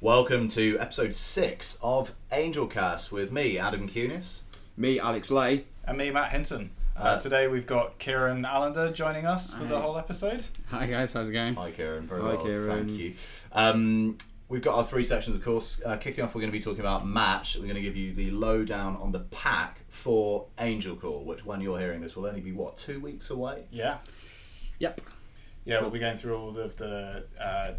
Welcome to episode six of Angel Cast with me, Adam Cunis. Me, Alex Lay. And me, Matt Hinton. Uh, Uh, today we've got Kieran Allender joining us for the Hi. whole episode. Hi guys, how's it going? Hi, Kieran. Very Hi, well, Kieran. Thank you. Um, we've got our three sections, of course. Uh, kicking off, we're going to be talking about match. We're going to give you the lowdown on the pack for Angel Core, which, when you're hearing this, will only be what two weeks away. Yeah. Yep. Yeah, we'll be going through all of the uh,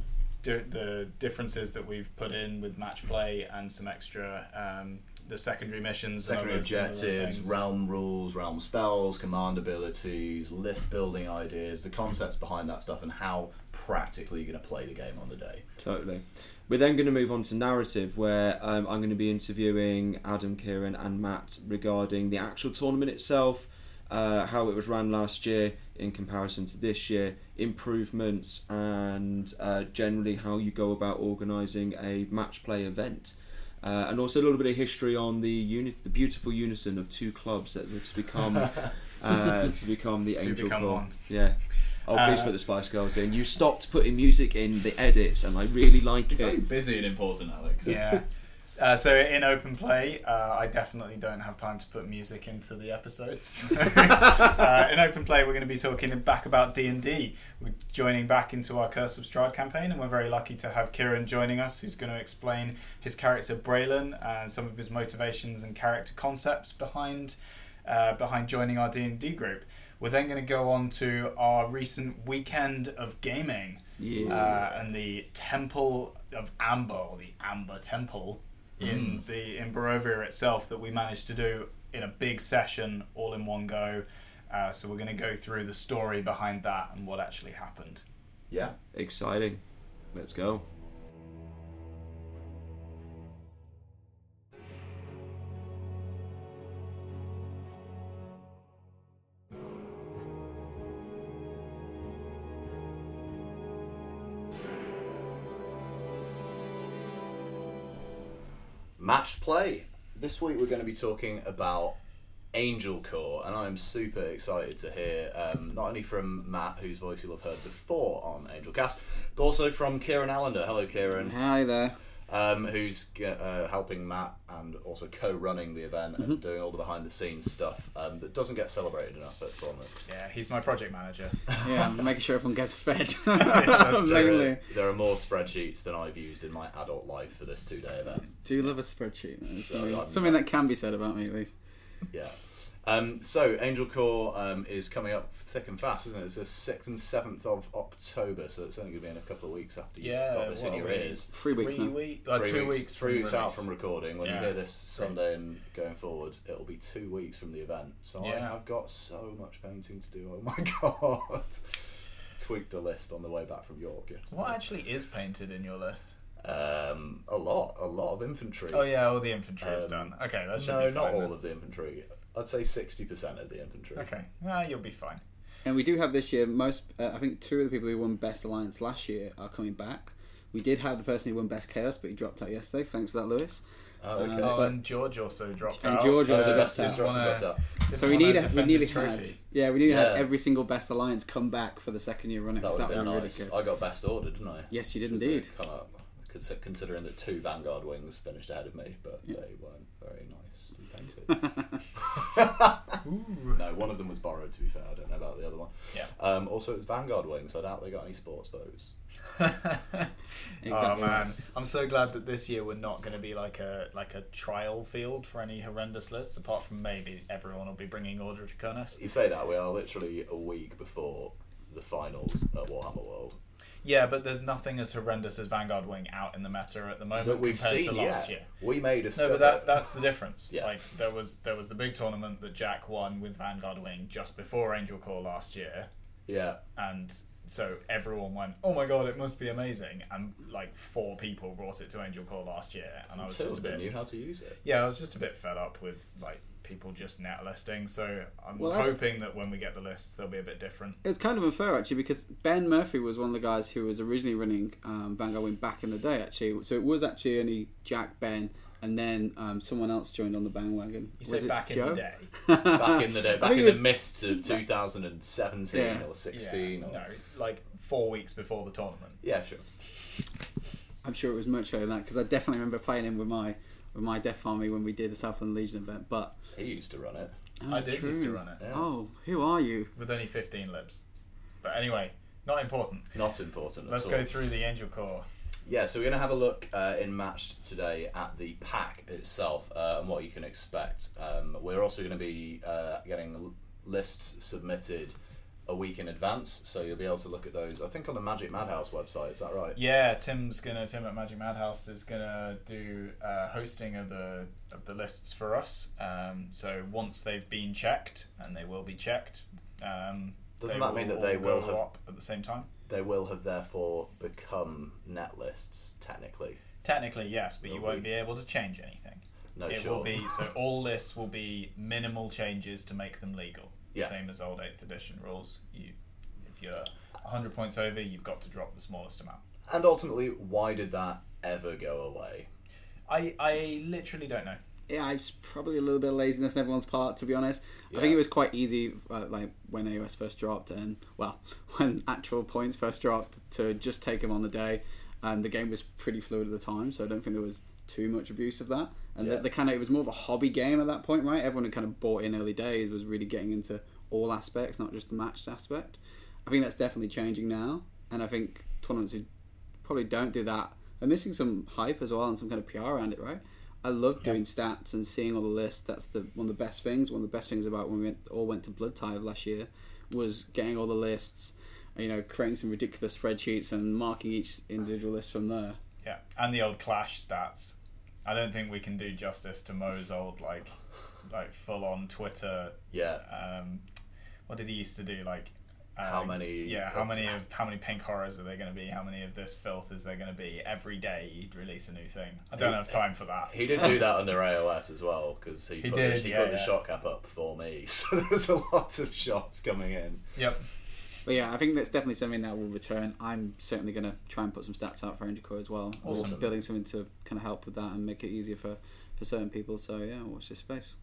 di- the differences that we've put in with match play and some extra um, the secondary missions, Secondary and others, and other objectives, realm rules, realm spells, command abilities, list building ideas, the concepts behind that stuff, and how practically you're going to play the game on the day. Totally. We're then going to move on to narrative, where um, I'm going to be interviewing Adam, Kieran, and Matt regarding the actual tournament itself, uh, how it was ran last year in comparison to this year, improvements, and uh, generally how you go about organising a match play event. Uh, and also a little bit of history on the unit, the beautiful unison of two clubs that to become uh, to become the To Angel become Corps. one. Yeah. Oh, please Uh, put the Spice Girls in. You stopped putting music in the edits, and I really like It's very it. busy and important, Alex. Yeah. Uh, so in open play, uh, I definitely don't have time to put music into the episodes. uh, in open play, we're going to be talking back about D and D. We're joining back into our Curse of Strahd campaign, and we're very lucky to have Kieran joining us, who's going to explain his character Braylon and some of his motivations and character concepts behind uh, behind joining our D and D group. We're then going to go on to our recent weekend of gaming Yeah. uh, and the Temple of Amber, or the Amber Temple, in the in Barovia itself that we managed to do in a big session, all in one go. Uh, so we're going to go through the story behind that and what actually happened. Yeah. Exciting. Let's go. Match play. This week we're going to be talking about Angel Core, and I'm super excited to hear um, not only from Matt, whose voice you'll have heard before on Angel Cast, but also from Kieran Allender. Hello, Kieran, Hi there. Um, who's uh, helping Matt and also co-running the event and doing all the behind-the-scenes stuff um, that doesn't get celebrated enough at tournament. Yeah, he's my project manager. Yeah, I'm making sure everyone gets fed. That's. There are, there are more spreadsheets than I've used in my adult life for this two-day event. Do you love a spreadsheet. That's Sorry, something, I'm- something that can be said about me at least. Yeah. Um, so Angel Core um, is coming up thick and fast, isn't it? It's the sixth and seventh of October, so it's only going to be in a couple of weeks after you've Yeah, got this in your ears. Three weeks Three now. week- uh, three two weeks, weeks, three from weeks out from recording. When Yeah. you hear this Sunday and going forward, it'll be two weeks from the event. So I have got so much painting to do. Oh my god! Tweaked the list on the way back from York. Yesterday. What actually is painted in your list? Um, a lot, a lot of infantry. Oh yeah, all the infantry is Um, done. Okay, that should no, be not all then. of the infantry. I'd say sixty percent of the infantry. Okay, ah, you'll be fine. And we do have this year most. Uh, I think two of the people who won Best Alliance last year are coming back. We did have the person who won Best Chaos, but he dropped out yesterday. Thanks for that, Lewis. Oh, okay. Uh, Oh, and George also dropped And out. And George also Uh, dropped that's- out. Wanna- dropped out. So we wanna need. We defend nearly had. Yeah, we nearly Yeah. had every single Best Alliance come back for the second year running. That would that have would been be nice. good. I got best order, didn't I? Yes, you did Which indeed. a Come up, considering that two Vanguard wings finished ahead of me, but they weren't very nicely no, one of them was borrowed. To be fair, I don't know about the other one. Yeah. Um, also, it was Vanguard wings. So I doubt they got any sports bows. Oh man, I'm so glad that this year we're not going to be like a like a trial field for any horrendous lists. Apart from maybe everyone will be bringing Order to Draconis. You say that we are literally a week before the finals at Warhammer World. Yeah, but there's nothing as horrendous as Vanguard Wing out in the meta at the moment That we've compared seen to last yeah. year. We made a No, but that that's the difference. Yeah. Like there was there was the big tournament that Jack won with Vanguard Wing just before Angel Core last year, yeah. and so everyone went, "Oh my god, it must be amazing!" And like four people brought it to Angel Core last year, and I was just a bit knew how to use it. yeah, I was just a bit fed up with like people just net listing. So I'm Well, hoping that when we get the lists, they'll be a bit different. It's kind of unfair actually because Ben Murphy was one of the guys who was originally running um, Vanguard Wing back in the day actually. So it was actually only Jack, Ben, and then um, someone else joined on the bandwagon. You was say it back Joe? in the day. Back in the day, back in it the mists of 2017 Yeah. or 16. Yeah, or... no, like four weeks before the tournament. Yeah, sure. I'm sure it was much earlier than that because I definitely remember playing him with my with my Death Army when we did the Southland Legion event. But He used to run it. I Oh, did used to run it Yeah. Oh, who are you? with only 15 libs. But anyway, not important. Not important. Let's at go through the Angel Core. Yeah, so we're going to have a look uh, in match today at the pack itself uh, and what you can expect. Um, we're also going to be uh, getting lists submitted a week in advance, so you'll be able to look at those. I think on the Magic Madhouse website. Is that right? Yeah, Tim's gonna Tim at Magic Madhouse is gonna do uh, hosting of the of the lists for us. Um, so once they've been checked, and they will be checked, um, Doesn't that mean that they will have- at the same time? They will have therefore become net lists technically. Technically, yes, but you Will won't be. be able to change anything. No, it sure. will be so all lists will be minimal changes to make them legal. Yeah. Same as old eighth edition rules. You, if you're hundred points over, you've got to drop the smallest amount. And ultimately, why did that ever go away? I I literally don't know. Yeah, it's probably a little bit of laziness on everyone's part, to be honest. I think it was quite easy, uh, like when AOS first dropped, and well, when actual points first dropped, to just take them on the day. And the game was pretty fluid at the time, so I don't think there was too much abuse of that. And Yeah. the, the kind of it was more of a hobby game at that point, right? Everyone who kind of bought in early days, was really getting into all aspects, not just the matched aspect. I think that's definitely changing now, and I think tournaments who probably don't do that are missing some hype as well and some kind of PR around it, right? I love doing stats and seeing all the lists. That's the one of the best things. One of the best things about when we went, all went to Blood Tithe last year was getting all the lists. You know, creating some ridiculous spreadsheets and marking each individual list from there. Yeah, and the old clash stats. I don't think we can do justice to Mo's old like, like full on Twitter. Yeah, Um, what did he used to do? Like, uh, How many Yeah, how many of how many pink horrors are there going to be? How many of this filth is there going to be? Every day he'd release a new thing. I don't have time for that. he did do that under AOS as well because he, He put, did, the, he yeah, put the shot cap up for me. So there's a lot of shots coming in. Yep. But yeah, I think that's definitely something that will return. I'm certainly going to try and put some stats out for Core as well. Or Awesome. building something to kind of help with that and make it easier for, for certain people. So yeah, watch this space.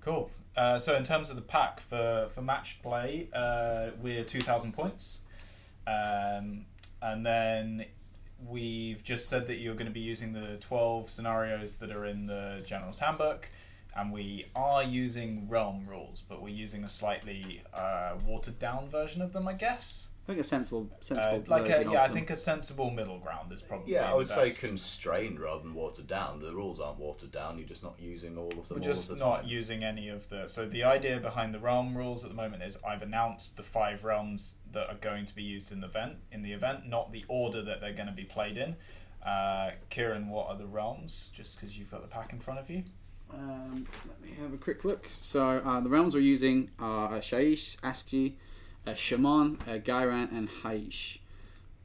Cool. Uh, so in terms of the pack for for match play, uh, we're two thousand points, um, and then we've just said that you're going to be using the twelve scenarios that are in the General's Handbook, and we are using realm rules, but we're using a slightly uh, watered down version of them, I guess. I think a sensible, Uh, sensible. like a, version of yeah, I think a sensible middle ground is probably Yeah, I the would say constrained rather than watered down. The rules aren't watered down. You're just not using all of them We're all just of the not time. using any of the. So the idea behind the realm rules at the moment is I've announced the five realms that are going to be used in the event. In the event, not the order that they're going to be played in. Uh, Kieran, what are the realms? Just because you've got the pack in front of you. Um, let me have a quick look. So uh, the realms we're using are uh, Shyish, Aqshy, uh, Chamon, uh, Ghyran, and Hysh.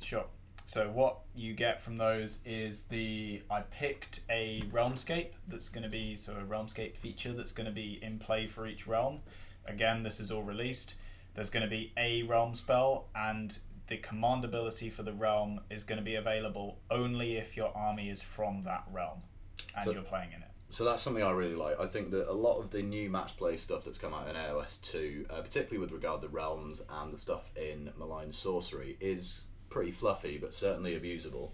Sure. So what you get from those is the I picked a realmscape that's going to be so a realmscape feature that's going to be in play for each realm. Again, this is all released. There's going to be a realm spell and the command ability for the realm is going to be available only if your army is from that realm and So- you're playing in it. So that's something I really like. I think that a lot of the new match play stuff that's come out in AOS 2, uh, particularly with regard to realms and the stuff in Malign Sorcery, is pretty fluffy but certainly abusable.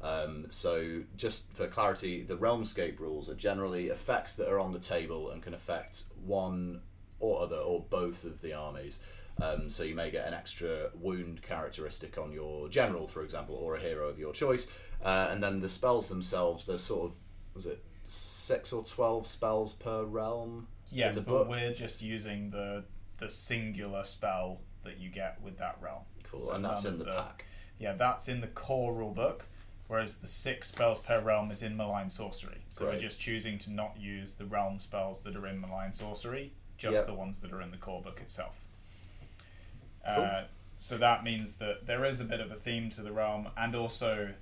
Um, so, just for clarity, the Realmscape rules are generally effects that are on the table and can affect one or other or both of the armies. Um, so, you may get an extra wound characteristic on your general, for example, or a hero of your choice. Uh, and then the spells themselves, there's sort of, was it six or twelve spells per realm? Yes, the but book? we're just using the the singular spell that you get with that realm. Cool, So and that's in of the pack. Yeah, that's in the core rulebook, whereas the six spells per realm is in Malign Sorcery. So we're just choosing to not use the realm spells that are in Malign Sorcery, just Yep. the ones that are in the core book itself. Uh, so that means that there is a bit of a theme to the realm, and also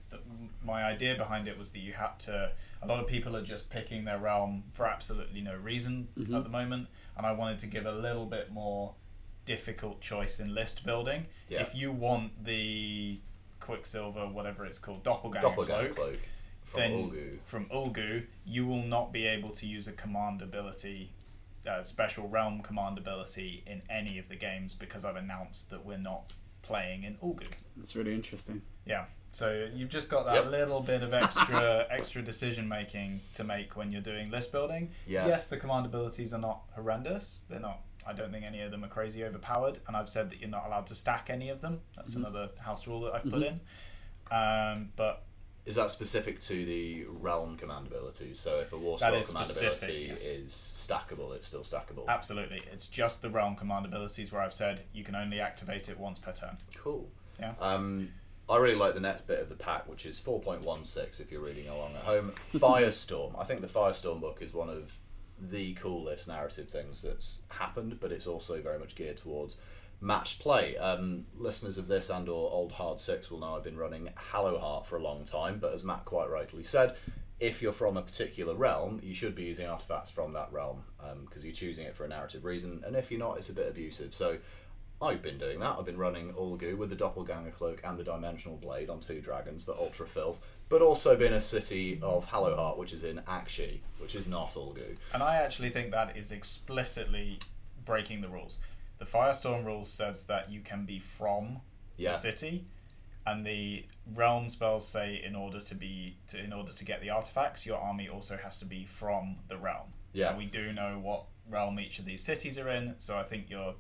my idea behind it was that you had to. A lot of people are just picking their realm for absolutely no reason at mm-hmm. the moment, and I wanted to give a little bit more difficult choice in list building. Yeah. If you want the Quicksilver, whatever it's called, Doppelganger, Doppelganger cloak, cloak from then Ulgu. from Ulgu, you will not be able to use a command ability, uh, special realm command ability in any of the games because I've announced that we're not playing in Ulgu. That's really interesting. Yeah. So you've just got that Yep. little bit of extra extra decision making to make when you're doing list building. Yeah. Yes, the command abilities are not horrendous. They're not. I don't think any of them are crazy overpowered, and I've said that you're not allowed to stack any of them. That's another house rule that I've put in. Um, but Is that specific to the realm command abilities? So if a war scroll is command specific, ability yes. is stackable, it's still stackable. absolutely, it's just the realm command abilities where I've said you can only activate it once per turn. Cool. Yeah. Um, I really like the next bit of the pack, which is 4.16 if you're reading along at home. Firestorm. I think the Firestorm book is one of the coolest narrative things that's happened, but it's also very much geared towards matched play. Um, listeners of this and or Old Hard 6 will know I've been running Hallowheart for a long time, but as Matt quite rightly said, if you're from a particular realm, you should be using artifacts from that realm because you're choosing it for a narrative reason, and if you're not, it's a bit abusive. So I've been doing that. I've been running Ulgu with the Doppelganger Cloak and the Dimensional Blade on two dragons for Ultra Filth, but also been a city of Hallowheart, which is in Aqshy, which is not Ulgu. And I actually think that is explicitly breaking the rules. The Firestorm rules says that you can be from Yeah. the city, and the realm spells say in order to be to, in order to get the artifacts, your army also has to be from the realm. Yeah. And we do know what realm each of these cities are in, so I think you're.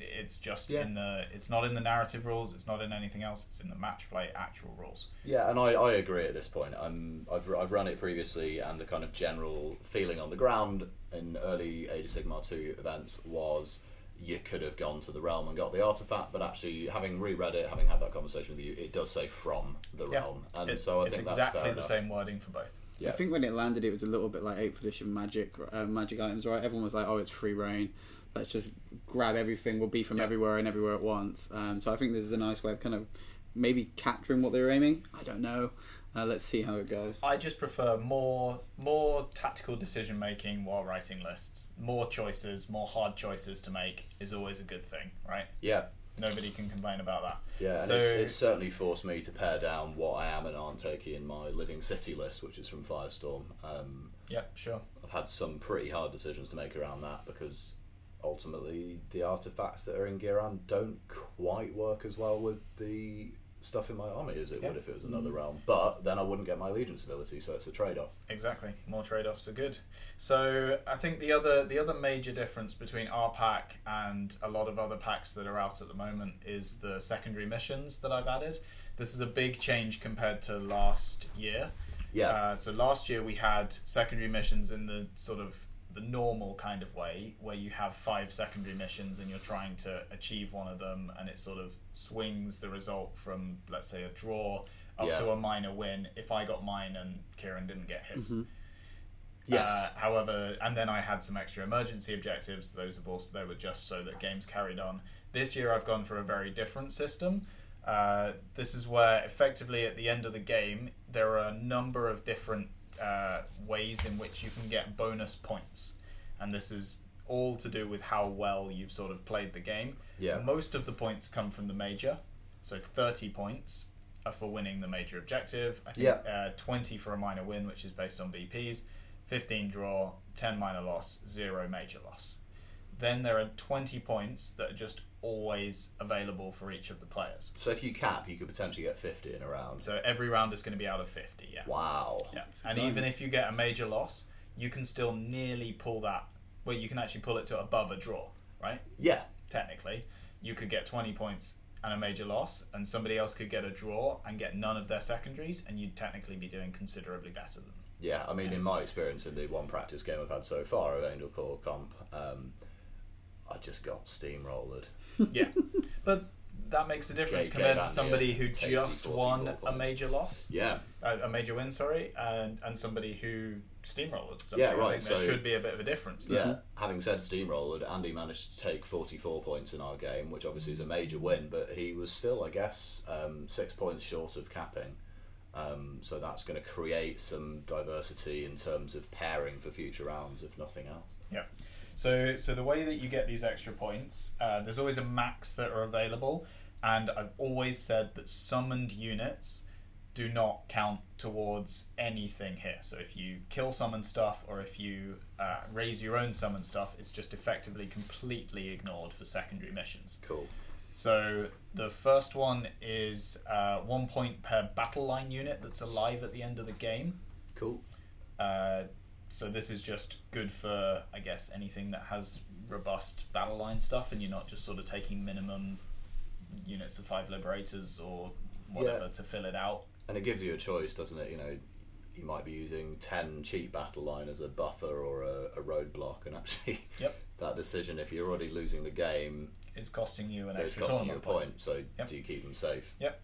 It's just Yeah. in the. It's not in the narrative rules. It's not in anything else. It's in the match play actual rules. Yeah, and I, I agree at this point. I'm, I've, I've run it previously, and the kind of general feeling on the ground in early Age of Sigmar 2 events was you could have gone to the realm and got the artifact, but actually, having reread it, having had that conversation with you, it does say from the Yeah. realm. And It- so I it's think that's exactly fair the enough. same wording for both. Yes. I think when it landed, it was a little bit like 8th edition magic, uh, magic items, right? Everyone was like, "Oh, it's free reign. Let's just grab everything. We'll be from Yeah. everywhere and everywhere at once." Um, so I think this is a nice way of kind of maybe capturing what they were aiming. I don't know. Uh, let's see how it goes. I just prefer more more tactical decision making while writing lists. More choices, more hard choices to make is always a good thing, right? yeah, Nobody can complain about that. Yeah, and So- it's, it's certainly forced me to pare down what I am and aren't taking in my Living City list, which is from Firestorm. Um, Yeah, sure. I've had some pretty hard decisions to make around that because ultimately the artifacts that are in Ghyran don't quite work as well with the stuff in my army as it Yeah. would if it was another realm. But then I wouldn't get my allegiance ability, so it's a trade off. Exactly. More trade offs are good. So I think the other the other major difference between our pack and a lot of other packs that are out at the moment is the secondary missions that I've added. This is a big change compared to last year. Yeah. Uh, so last year we had secondary missions in the sort of the normal kind of way, where you have five secondary missions and you're trying to achieve one of them, and it sort of swings the result from let's say a draw up Yeah. to a minor win. If I got mine and Kieran didn't get his. yes. Uh, however, and then I had some extra emergency objectives. Those of course they were just so that games carried on. This year I've gone for a very different system. Uh, this is where effectively at the end of the game there are a number of different uh, ways in which you can get bonus points, and this is all to do with how well you've sort of played the game. Yeah. Most of the points come from the major, so thirty points are for winning the major objective. I think Yeah. uh, twenty for a minor win, which is based on VPs. 15 draw, 10 minor loss, 0 major loss. Then there are 20 points that are just always available for each of the players. so if you cap, you could potentially get 50 in a round. So every round is going to be out of 50, yeah. Wow. Yeah. And even if you get a major loss, you can still nearly pull that, well, you can actually pull it to above a draw, right? Yeah. Technically. You could get 20 points and a major loss, and somebody else could get a draw and get none of their secondaries, and you'd technically be doing considerably better than them. Yeah, I mean, in my experience in the one practice game I've had so far of Angel Core Comp, um, I just got steamrolled. Yeah, but that makes a difference compared to somebody a who tasty just 44 won a points. major loss, Yeah, a, a major win, sorry, and and somebody who steamrolled. Somebody. Yeah, I right, think there so- should be a bit of a difference. There. yeah. Having said steamrolled, Andy managed to take 44 points in our game, which obviously is a major win, but he was still, I guess, um, six points short of capping. Um, so that's going to create some diversity in terms of pairing for future rounds, if nothing else. Yeah. So so the way that you get these extra points, uh, there's always a max that are available, and I've always said that summoned units do not count towards anything here. So if you kill summon stuff or if you uh, raise your own summon stuff, it's just effectively completely ignored for secondary missions. Cool. So the first one is uh, one point per battle line unit that's alive at the end of the game. Cool. Uh, so this is just good for, I guess, anything that has robust battle line stuff, and you're not just sort of taking minimum units of five liberators or whatever Yeah. to fill it out. And it gives you a choice, doesn't it? You know, you might be using 10 cheap battle line as a buffer or a, a roadblock, and actually, Yep. that decision, if you're already losing the game, Is costing you an extra costing you a point. So, Yep. do you keep them safe? Yep.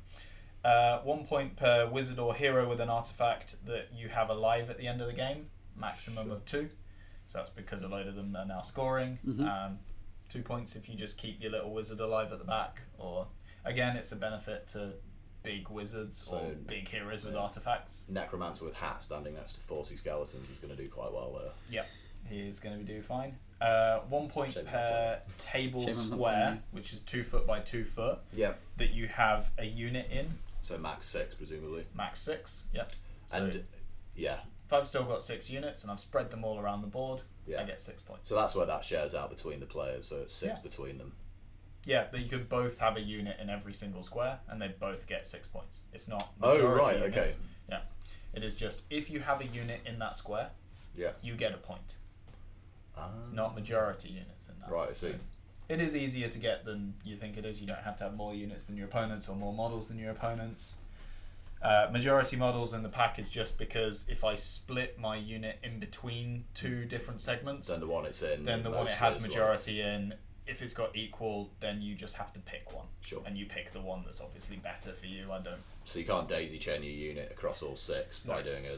Uh, one point per wizard or hero with an artifact that you have alive at the end of the game, maximum Sure. of two. So that's because a load of them are now scoring. Um, two points if you just keep your little wizard alive at the back. Or again, it's a benefit to big wizards or big heroes with artifacts. Necromancer with hat standing next to 40 skeletons is going to do quite well there. Yep, he is going to do fine. Uh, one point Shame per table Shame square, which is two foot by two foot, Yep. that you have a unit in. So, max six, presumably. Max six. Yep. So and, yeah. If I've still got six units and I've spread them all around the board, Yeah. I get six points. So, that's where that shares out between the players. So, it's six Yeah. between them. yeah, that you could both have a unit in every single square, and they both get six points. It's not. Oh, right, units. okay. Yeah, it is just if you have a unit in that square, Yeah. you get a point. Ah. It's not majority units in that. Right, I see. So it is easier to get than you think it is. You don't have to have more units than your opponents or more models than your opponents. Uh, majority models in the pack is just because if I split my unit in between two different segments, Then the one it's in. then the one it has is like- majority in. If it's got equal, then you just have to pick one, Sure. and you pick the one that's obviously better for you. I don't. So you can't daisy chain your unit across all six by No. doing a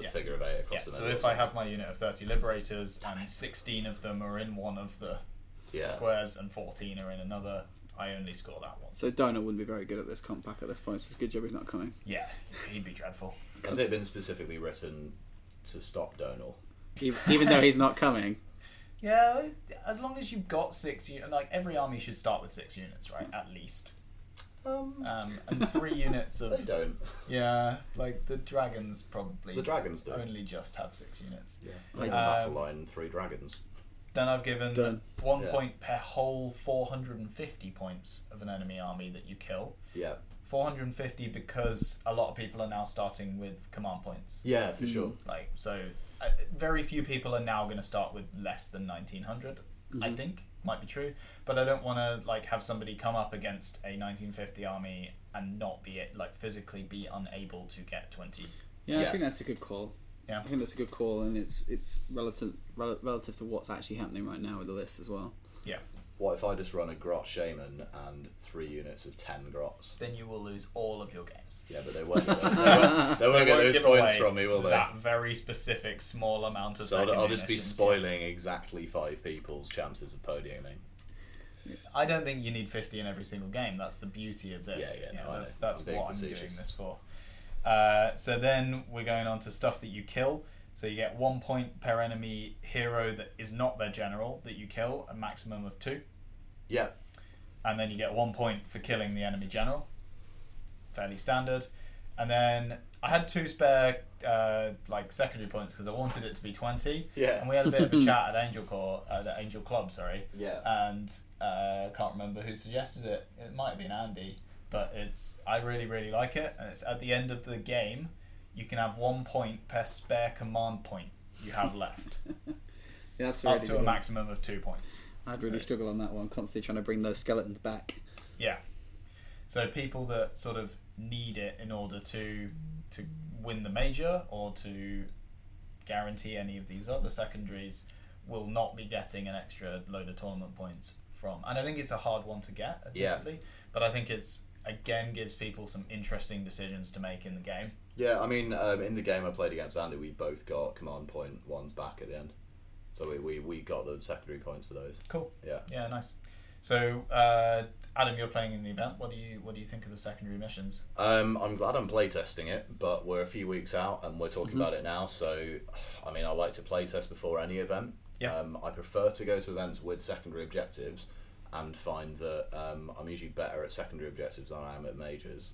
Yeah. figure of eight across Yeah. the So if I have my unit of thirty liberators and sixteen of them are in one of the yeah, squares and fourteen are in another, I only score that one. So Donut wouldn't be very good at this comp pack at this point. So it's a good job he's not coming. Yeah, he'd be dreadful. has it been specifically written to stop Donal? Even, even though he's not coming. Yeah, as long as you've got six, u- like every army should start with six units, right? At least, Um, um, and three units they of don't. yeah, like the dragons probably. The dragons do. only just have six units. Yeah, Like- one battle Um, line, three dragons. Then I've given Done. one Yeah. point per whole 450 points of an enemy army that you kill. Yeah, 450 because a lot of people are now starting with command points. yeah, for Mm. sure. Like so, uh, very few people are now going to start with less than 1900. I think might be true, but I don't want to like have somebody come up against a 1950 army and not be like physically be unable to get 20. Yeah, I think that's a good call. Yeah. I think that's a good call, and it's it's relative rel- relative to what's actually happening right now with the list as well. Yeah, What if I just run a Grot Shaman and three units of ten Grots? then you will lose all of your games. Yeah, but they won't. Get those, they won't, they won't get won't those give points away from me, will they? That very specific small amount of. So I'll, I'll just be missions, spoiling yes. exactly five people's chances of podiuming. I don't think you need 50 in every single game. That's the beauty of this. Yeah, yeah, You no, know, that's that's I'm what I'm doing this for. Uh, so then we're going on to stuff that you kill. So you get one point per enemy hero that is not their general that you kill, a maximum of two, Yeah, and then you get one point for killing the enemy general. Fairly standard. And then I had two spare uh, like secondary points because I wanted it to be twenty. Yeah. And we had a bit of a chat at Angel Core, uh, the Angel Club, sorry yeah. and uh, can't remember who suggested it. It might have been Andy, but it's I really really like it, and it's at the end of the game. You can have one point per spare command point you have left, Yeah, that's up really to a good. maximum of two points. I'd really So- struggle on that one, constantly trying to bring those skeletons back. Yeah. So people that sort of need it in order to to win the major or to guarantee any of these other secondaries will not be getting an extra load of tournament points from. And I think it's a hard one to get, Yeah. admittedly, but I think it's again gives people some interesting decisions to make in the game. Yeah, I mean, um, in the game I played against Andy, we both got command point ones back at the end. So we, we, we got the secondary points for those. Cool. Yeah. Yeah, nice. So uh, Adam, you're playing in the event. What do you what do you think of the secondary missions? Um, I'm glad I'm playtesting it, but we're a few weeks out and we're talking about it now. So, I mean, I like to playtest before any event. Yeah. Um, I prefer to go to events with secondary objectives and find that um, I'm usually better at secondary objectives than I am at majors.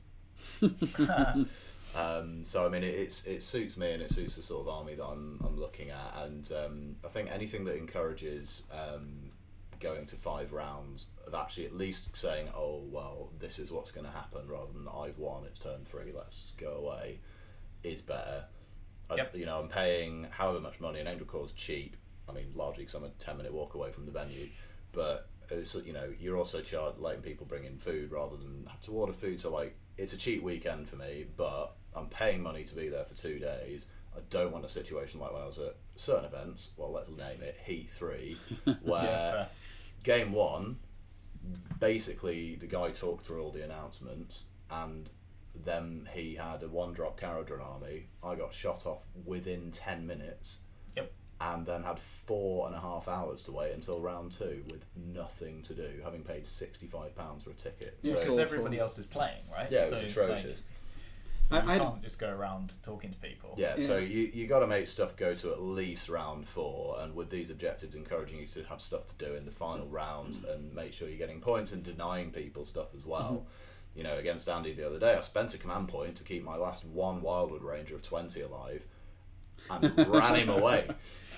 Um, so I mean, it, it's it suits me and it suits the sort of army that I'm I'm looking at, and um, I think anything that encourages um, going to five rounds of actually at least saying, "Oh well, this is what's going to happen," rather than "I've won, it's turn three, let's go away," is better. I, You know, I'm paying however much money, and Angel Core's cheap. I mean, largely because I'm a ten minute walk away from the venue, but it's you know you're also charged letting people bring in food rather than have to order food. So like, it's a cheap weekend for me, but I'm paying money to be there for two days. I don't want a situation like when I was at certain events. Well, let's name it Heat Three, where Yeah, game one, basically the guy talked through all the announcements, and then he had a one drop Kharadron army. I got shot off within ten minutes. Yep. And then had four and a half hours to wait until round two with nothing to do, having paid sixty five pounds for a ticket. Yeah, because awful. everybody else is playing, right? yeah, it So, was like, atrocious. so I- you I- can't just go around talking to people. Yeah, so you you got to make stuff go to at least round four, and with these objectives encouraging you to have stuff to do in the final rounds mm. and make sure you're getting points and denying people stuff as well. Mm-hmm. You know, against Andy the other day, I spent a command point to keep my last one Wildwood Ranger of 20 alive and ran him away.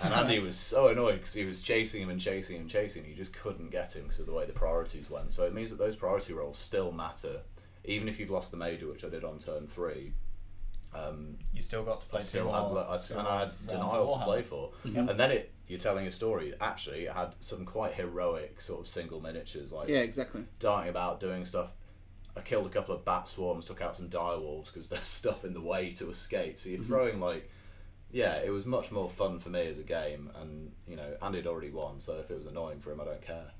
And Andy was so annoyed because he was chasing him and chasing him and chasing him. He just couldn't get him because of the way the priorities went. So it means that those priority rolls still matter. Even if you've lost the major, which I did on turn three, um, You still got to play. I play still two had, more, I, two and I had rounds denial to play for, and then it you're telling a story. Actually, it had some quite heroic sort of single miniatures, like Yeah, exactly. darting about, doing stuff. I killed a couple of bat swarms, took out some dire wolves because there's stuff in the way to escape. So you're Mm-hmm. throwing like, yeah, it was much more fun for me as a game, and you know, Andy had already won, so if it was annoying for him, I don't care.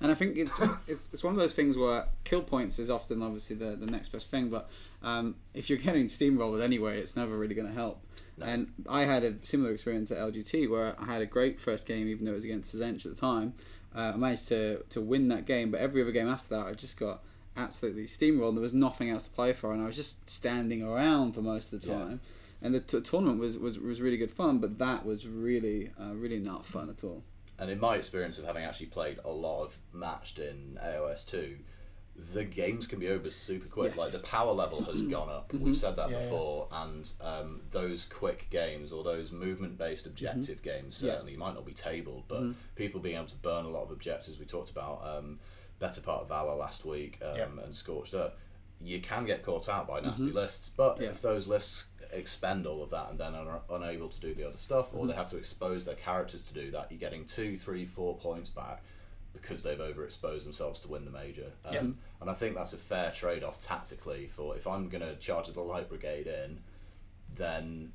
And I think it's it's, it's one of those things where kill points is often obviously the, the next best thing, but um, if you're getting steamrolled anyway, it's never really going to help. No. And I had a similar experience at LGT where I had a great first game, even though it was against Tzeentch at the time. Uh, I managed to, to win that game, but every other game after that, I just got absolutely steamrolled. There was nothing else to play for, and I was just standing around for most of the Yeah. Time. And the t- tournament was, was, was really good fun, but that was really uh, really not fun at all. And in my experience of having actually played a lot of matched in AOS two, the games can be over super quick. Yes. Like the power level has gone up. We've said that Yeah, yeah. before, and um, those quick games or those movement based objective games Yeah. certainly might not be tabled, but people being able to burn a lot of objectives. We talked about um, better part of Valor last week um, Yep. and Scorched Earth. You can get caught out by nasty lists, but Yeah. if those lists expend all of that and then are unable to do the other stuff, or they have to expose their characters to do that, you're getting two, three, four points back because they've overexposed themselves to win the major. Um, Yep. And I think that's a fair trade off tactically for if I'm going to charge the light brigade in, then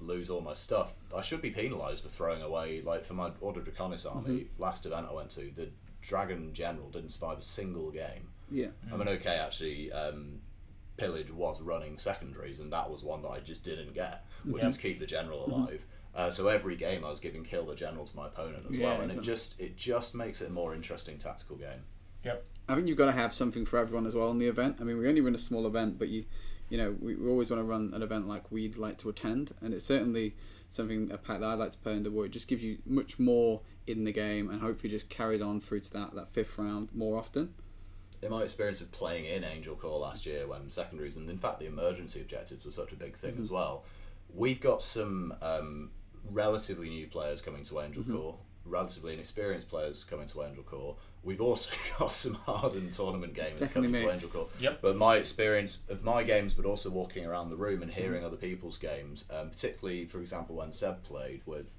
lose all my stuff. I should be penalised for throwing away, like for my Order Draconis army, last event I went to, the Dragon General didn't survive a single game. Yeah. I mean, okay, actually, um, Pillage was running secondaries, and that was one that I just didn't get, which Yeah. was keep the general alive. Uh, so every game I was giving kill the general to my opponent as Yeah, well, and it just it just makes it a more interesting tactical game. Yep. I think you've got to have something for everyone as well in the event. I mean, we only run a small event, but you, you know, we, we always want to run an event like we'd like to attend, and it's certainly something a pack that I'd like to play under where it just gives you much more in the game, and hopefully just carries on through to that that fifth round more often. In my experience of playing in Angel Core last year when secondaries and in fact the emergency objectives were such a big thing as well, we've got some um, relatively new players coming to Angel Core, relatively inexperienced players coming to Angel Core. We've also got some hardened tournament gamers Definitely coming to. Angel Core. Yep. But my experience of my games, but also walking around the room and hearing other people's games, um, particularly, for example, when Seb played with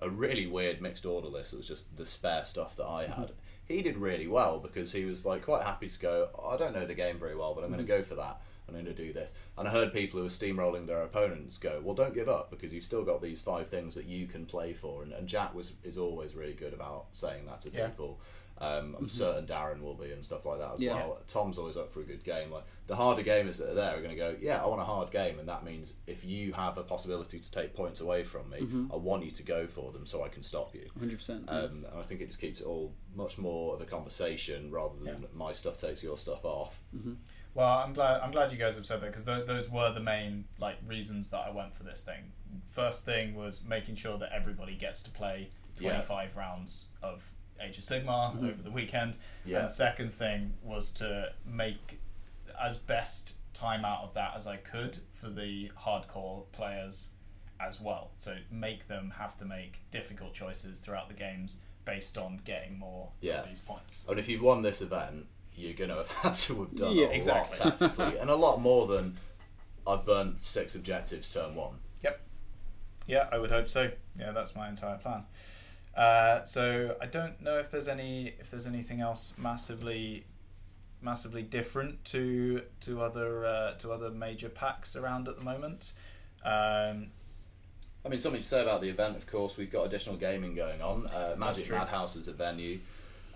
a really weird mixed order list. It was just the spare stuff that I had. He did really well because he was like quite happy to go. "Oh, I don't know the game very well, but I'm going to mm-hmm. go for that. I'm going to do this. And I heard people who were steamrolling their opponents go, "Well, don't give up because you've still got these five things that you can play for." And, and Jack was is always really good about saying that to Yeah. people. Um, I'm certain Darren will be and stuff like that as Yeah. well. Tom's always up for a good game. Like the harder gamers that are there are going to go, yeah, I want a hard game, and that means if you have a possibility to take points away from me, I want you to go for them so I can stop you. 100%. Um, and I think it just keeps it all much more of a conversation rather than my stuff takes your stuff off. Well, I'm glad. I'm glad you guys have said that because th- those were the main like reasons that I went for this thing. First thing was making sure that everybody gets to play Yeah. 25 rounds of Age of Sigmar mm-hmm. over the weekend. Yeah. And second thing was to make as best time out of that as I could for the hardcore players as well. So make them have to make difficult choices throughout the games based on getting more Yeah. of these points. And if you've won this event, you're going to have had to have done Yeah, a exactly. lot tactically, and a lot more than I've burnt six objectives turn one. Yep. Yeah, I would hope so. Yeah, that's my entire plan. Uh, so I don't know if there's any if there's anything else massively massively different to to other uh, to other major packs around at the moment. Um, I mean, something to say about the event, of course, we've got additional gaming going on. Uh, Magic. Madhouse is a venue.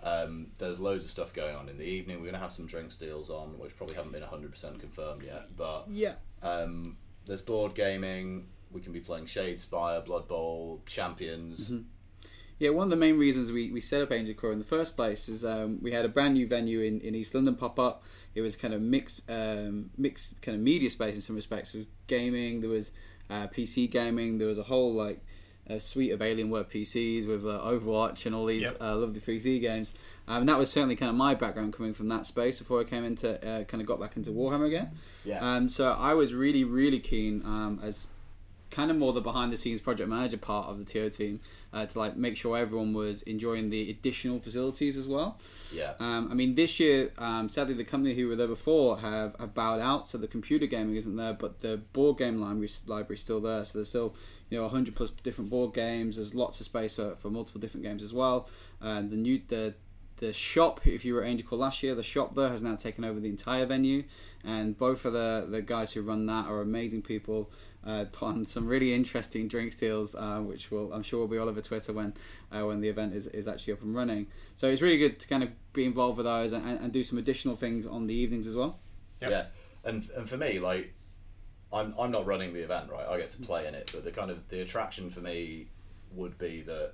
Um, there's loads of stuff going on in the evening. We're going to have some drinks deals on, which probably haven't been 100% confirmed yet. But Yeah. um, there's board gaming. We can be playing Shadespire, Blood Bowl, Champions. Yeah, one of the main reasons we, we set up Angel Core in the first place is um, we had a brand new venue in, in East London pop up. It was kind of mixed um, mixed kind of media space in some respects. There was gaming, there was uh, PC gaming, there was a whole like a suite of Alienware PCs with uh, Overwatch and all these Yep. uh, lovely PC games. Um, and that was certainly kind of my background coming from that space before I came into uh, kind of got back into Warhammer again. Yeah. Um, so I was really, really keen um, as kind of more the behind the scenes project manager part of the TO team uh, to like make sure everyone was enjoying the additional facilities as well. yeah. Um, I mean, this year, um, sadly, the company who were there before have, have bowed out, so the computer gaming isn't there, but the board game library is still there. So there's still you know 100 plus different board games. There's lots of space for, for multiple different games as well. And the new the the shop, if you were at Angel Core last year, the shop there has now taken over the entire venue, and both of the the guys who run that are amazing people. Uh, put on some really interesting drink deals, uh, which will I'm sure will be all over Twitter when uh, when the event is, is actually up and running. So it's really good to kind of be involved with those and, and, and do some additional things on the evenings as well. Yep. Yeah, and and for me, like, I'm I'm not running the event, right? I get to play in it, but the kind of the attraction for me would be that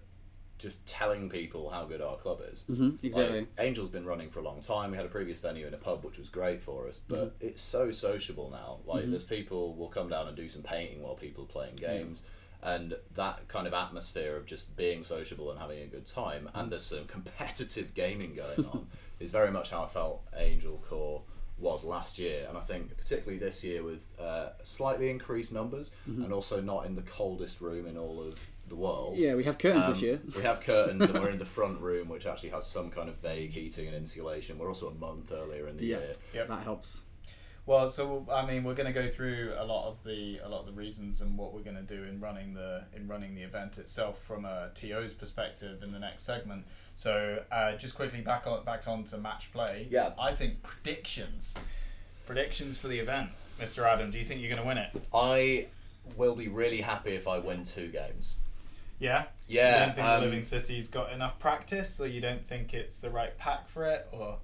just telling people how good our club is. Mm-hmm, exactly. Like, Angel's been running for a long time. We had a previous venue in a pub, which was great for us, but Mm-hmm. it's so sociable now. Like, there's people will come down and do some painting while people are playing games. And that kind of atmosphere of just being sociable and having a good time, Mm-hmm. and there's some competitive gaming going on, is very much how I felt Angel Core was last year. And I think, particularly this year, with uh, slightly increased numbers Mm-hmm. and also not in the coldest room in all of the world. yeah, we have curtains Um, this year. We have curtains and we're in the front room, which actually has some kind of vague heating and insulation. We're also a month earlier in the Yeah. year. Yep. That helps. Well, so I mean, we're going to go through a lot of the a lot of the reasons and what we're going to do in running the in running the event itself from a TO's perspective in the next segment. So uh, just quickly back on back on to match play. Yeah. I think predictions, predictions for the event, Mr. Adam. Do you think you're going to win it? I will be really happy if I win two games. Yeah. Yeah, You don't think um, the Living City's got enough practice, or you don't think it's the right pack for it, or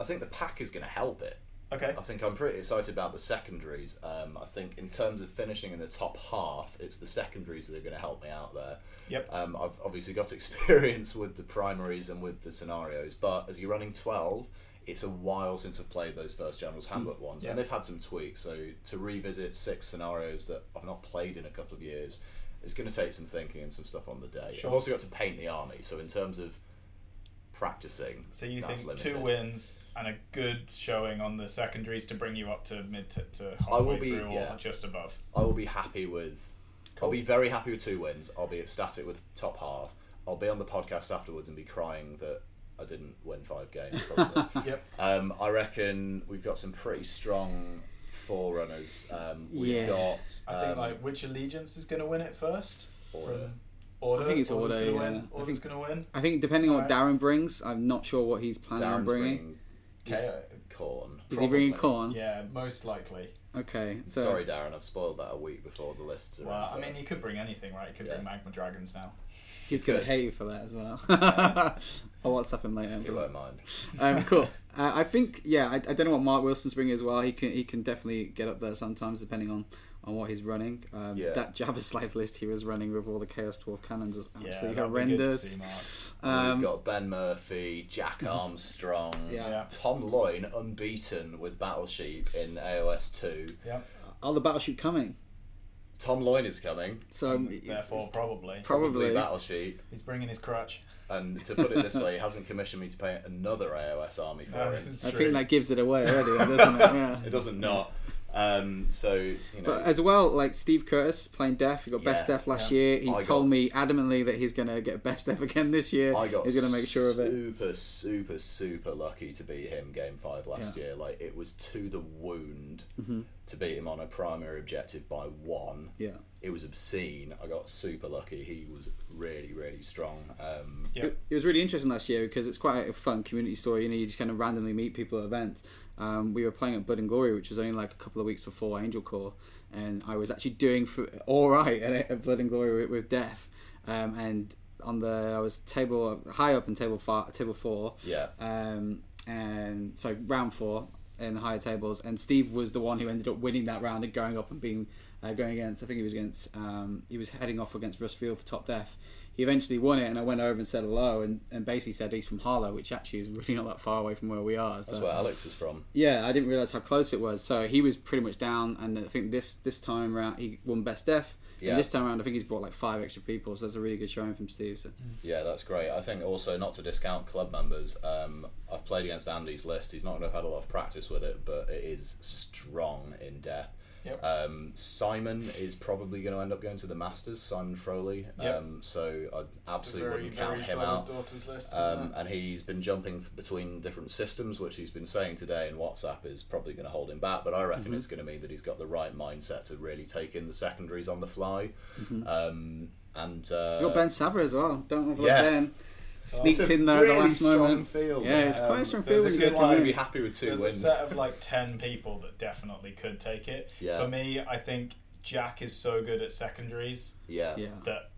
I think the pack is going to help it. okay. I think I'm pretty excited about the secondaries. Um, I think in terms of finishing in the top half, it's the secondaries that are going to help me out there. Yep. Um, I've obviously got experience with the primaries and with the scenarios, but as you're running 12, it's a while since I've played those first General's Handbook ones, Yeah. and they've had some tweaks. So to revisit six scenarios that I've not played in a couple of years, it's going to take some thinking and some stuff on the day. Sure. I've also got to paint the army, so in terms of practicing, So you think two wins and a good showing on the secondaries to bring you up to mid to, to I will halfway be- through yeah. or just above. I will be happy with. I'll be very happy with two wins. I'll be ecstatic with top half. I'll be on the podcast afterwards and be crying that I didn't win five games. Probably. Yep. um, I reckon we've got some pretty strong forerunners. Um, we've Yeah. got. I think um, like which allegiance is going to win it first? Order. Order. I think it's Order's Order, Gonna yeah. win. I Order's going to win. I think depending on what Darren brings, I'm not sure what he's planning on Darren's bringing. bringing Okay. Khorne. Is he bringing Khorne? Yeah, most likely. Okay, so Sorry, Darren. I've spoiled that a week before the list. Well, in, I mean, he could bring anything, right? He could Yeah. bring magma dragons now. he's gonna Good. hate you for that as well. I'll WhatsApp him later. he won't mind. um, cool. Uh, I think yeah. I, I don't know what Mark Wilson's bringing as well. He can he can definitely get up there sometimes depending on, on what he's running. Um, Yeah. That Jabba Slave list he was running with all the Chaos Dwarf cannons was absolutely that'd be good to horrendous. Um, We've got Ben Murphy, Jack Armstrong, Yeah. Yeah. Tom Loyne, unbeaten with Battle Sheep in AOS 2. Yeah. Are the battleship coming? Tom Loyne is coming, So Therefore, probably. Probably. Battle Sheep. He's bringing his crutch. And to put it this way, he hasn't commissioned me to paint another AOS army for No, him. I true. think that gives it away already, doesn't it? Yeah. It doesn't not. Um, so you know, But as well, like Steve Curtis playing Def, he got best Yeah, Def last yeah. year. He's I told got- me adamantly that he's going to get best Def again this year. I got he's going to make sure of it. super, super, super lucky to beat him game five last Yeah. Mm-hmm. year. Like it was to the wound to beat him on a primary objective by one. Yeah. It was obscene. I got super lucky. He was really, really strong. Um, Yep. It, it was really interesting last year because it's quite a fun community story. You know, you just kind of randomly meet people at events. Um, we were playing at Blood and Glory, which was only like a couple of weeks before Angel Core, and I was actually doing for, all right at, at Blood and Glory with, with Def, um, and on the I was table high up in table five, table four, yeah. um, and so round four in the higher tables, and Steve was the one who ended up winning that round and going up and being uh, going against. I think he was against. Um, he was heading off against Russ Field for top def. He eventually won it, and I went over and said hello, and, and basically said he's from Harlow, which actually is really not that far away from where we are. So That's where Alex is from. yeah, I didn't realize how close it was. So he was pretty much down, and I think this this time around he won best def. Yeah. And this time around, I think he's brought like five extra people, so that's a really good showing from Steve. So Yeah, that's great. I think also not to discount club members. Um, I've played against Andy's list. He's not going to have had a lot of practice with it, but it is strong in depth. Yep. Um, Simon is probably going to end up going to the Masters. Simon Froley. Yep. Um, so I absolutely very, wouldn't very count him solid out. daughters list, Um, and he's been jumping th- between different systems, which he's been saying today in WhatsApp is probably going to hold him back. But I reckon Mm-hmm. it's going to mean that he's got the right mindset to really take in the secondaries on the fly. Mm-hmm. Um, and uh, you got Ben Saber as well. Don't overlook yeah. Ben. Sneaked it's in there at really the last strong moment. Field. Yeah, it's quite a Um, strong there's field a when you good get I'm going to be happy with two There's a set of like 10 people that definitely could take it. Yeah. For me, I think Jack is so good at secondaries Yeah. Yeah. that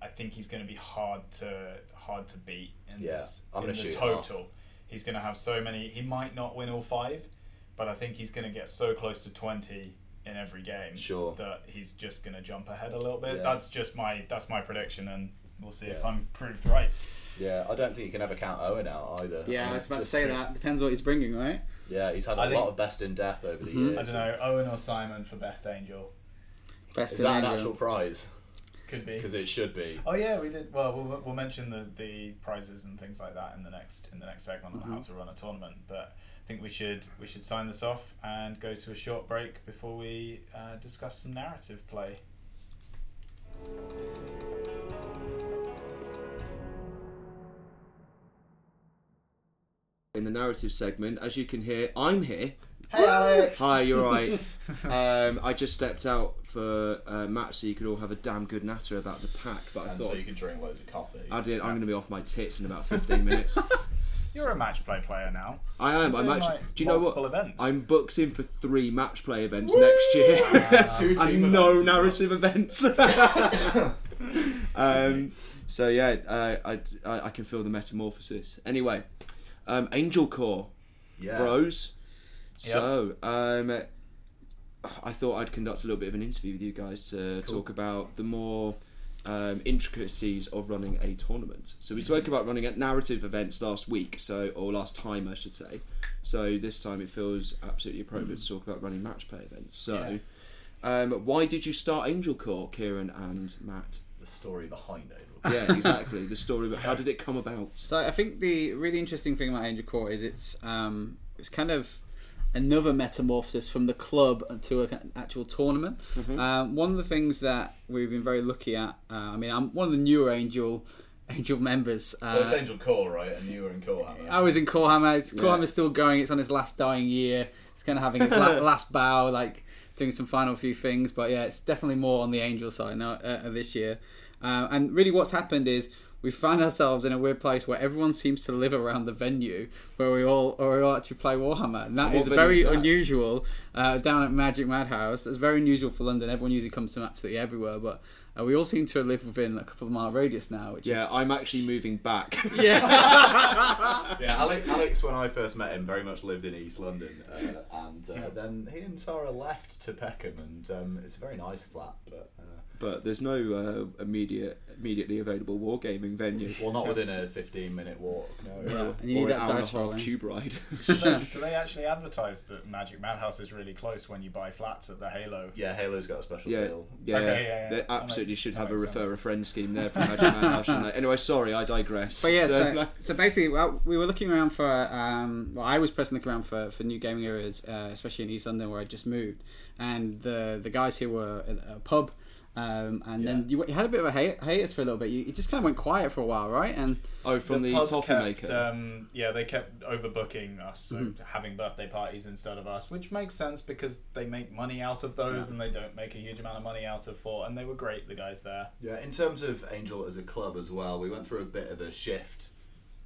I think he's going to be hard to hard to beat in Yeah, this I'm in gonna the shoot him total. He's going to have so many. He might not win all five, but I think he's going to get so close to 20 in every game Sure. that he's just going to jump ahead a little bit. Yeah. That's just my that's my prediction, and we'll see if I'm proved right. Yeah, I don't think you can ever count Owen out either. Yeah, mean, I was about to just- say that. Depends what he's bringing, right? Yeah, he's had a I think- lot of best in death over the Mhm. years. I don't know, Owen or Simon for best angel Best Is in that an Angel. actual prize? could be. Because it should be. Oh yeah, we did. Well, we'll, we'll mention the, the prizes and things like that in the next in the next segment on how to run a tournament. But I think we should we should sign this off and go to a short break before we uh, discuss some narrative play. In the narrative segment, as you can hear, I'm here. Hey, Alex! Hi, you're right. um, I just stepped out for uh, match so you could all have a damn good natter about the pack, but I And thought so you can drink loads of coffee. I did. I'm going to be off my tits in about 15 minutes. You're a match play player now. I am. You're I'm actually. like, do you know what? multiple events. I'm booked in for three match play events next year, Two team and no narrative events. um, so yeah, uh, I, I I can feel the metamorphosis. Anyway, um, Angel Core, Yeah. bros. Yep. So um, I thought I'd conduct a little bit of an interview with you guys to Cool. talk about the more um, intricacies of running a tournament. So we spoke about running at narrative events last week, so or last time I should say. So this time it feels absolutely appropriate to talk about running match play events. So. Um, why did you start Angel Core, Kieran and Matt? The story behind it. Yeah, exactly. the story, but how did it come about? So I think the really interesting thing about Angel Core is it's um, it's kind of another metamorphosis from the club to an actual tournament. Um, one of the things that we've been very lucky at. Uh, I mean, I'm one of the newer Angel Angel members. Uh, Well, it's Angel Core, right? And you were in Core Hammer. I was in Corehammer. It's, Yeah. Corehammer's still going. It's on its last dying year. It's kind of having its la- last bow, like doing some final few things. But yeah, it's definitely more on the Angel side now uh, this year. Uh, and really, what's happened is we find ourselves in a weird place where everyone seems to live around the venue where we all or we all actually play Warhammer. And that what is very is that? unusual uh, down at Magic Madhouse. That's very unusual for London. Everyone usually comes from absolutely everywhere, but. Uh, we all seem to live within a couple of mile radius now, which Yeah, I'm actually moving back. yeah. Yeah, Alex, Alex, when I first met him, very much lived in East London, uh, and uh, then he and Tara left to Peckham, and um, it's a very nice flat, but but there's no uh, immediate immediately available wargaming venue. Well, not within a 15 minute walk. No. Yeah, and you or need an that hour and a half tube ride. do, they, do they actually advertise that Magic Madhouse is really close when you buy flats at the Halo? Yeah, Halo's got a special yeah, deal. yeah, Okay, yeah, yeah. They That absolutely makes- should have a refer sense. a friend scheme there for Magic Madhouse. shouldn't? Anyway, sorry, I digress. But yeah, so, like- so basically, well, we were looking around for. Um, well, I was personally looking around for, for new gaming areas, uh, especially in East London where I just moved, and the the guys here were at a pub. Um, and then you, you had a bit of a hi- hiatus for a little bit. You, you just kind of went quiet for a while, right? And oh, from the, pub toffee kept, maker. Um, yeah, they kept overbooking us, so Mm-hmm. having birthday parties instead of us, which makes sense because they make money out of those and they don't make a huge amount of money out of four. And they were great, the guys there. Yeah, in terms of Angel as a club as well, we went through a bit of a shift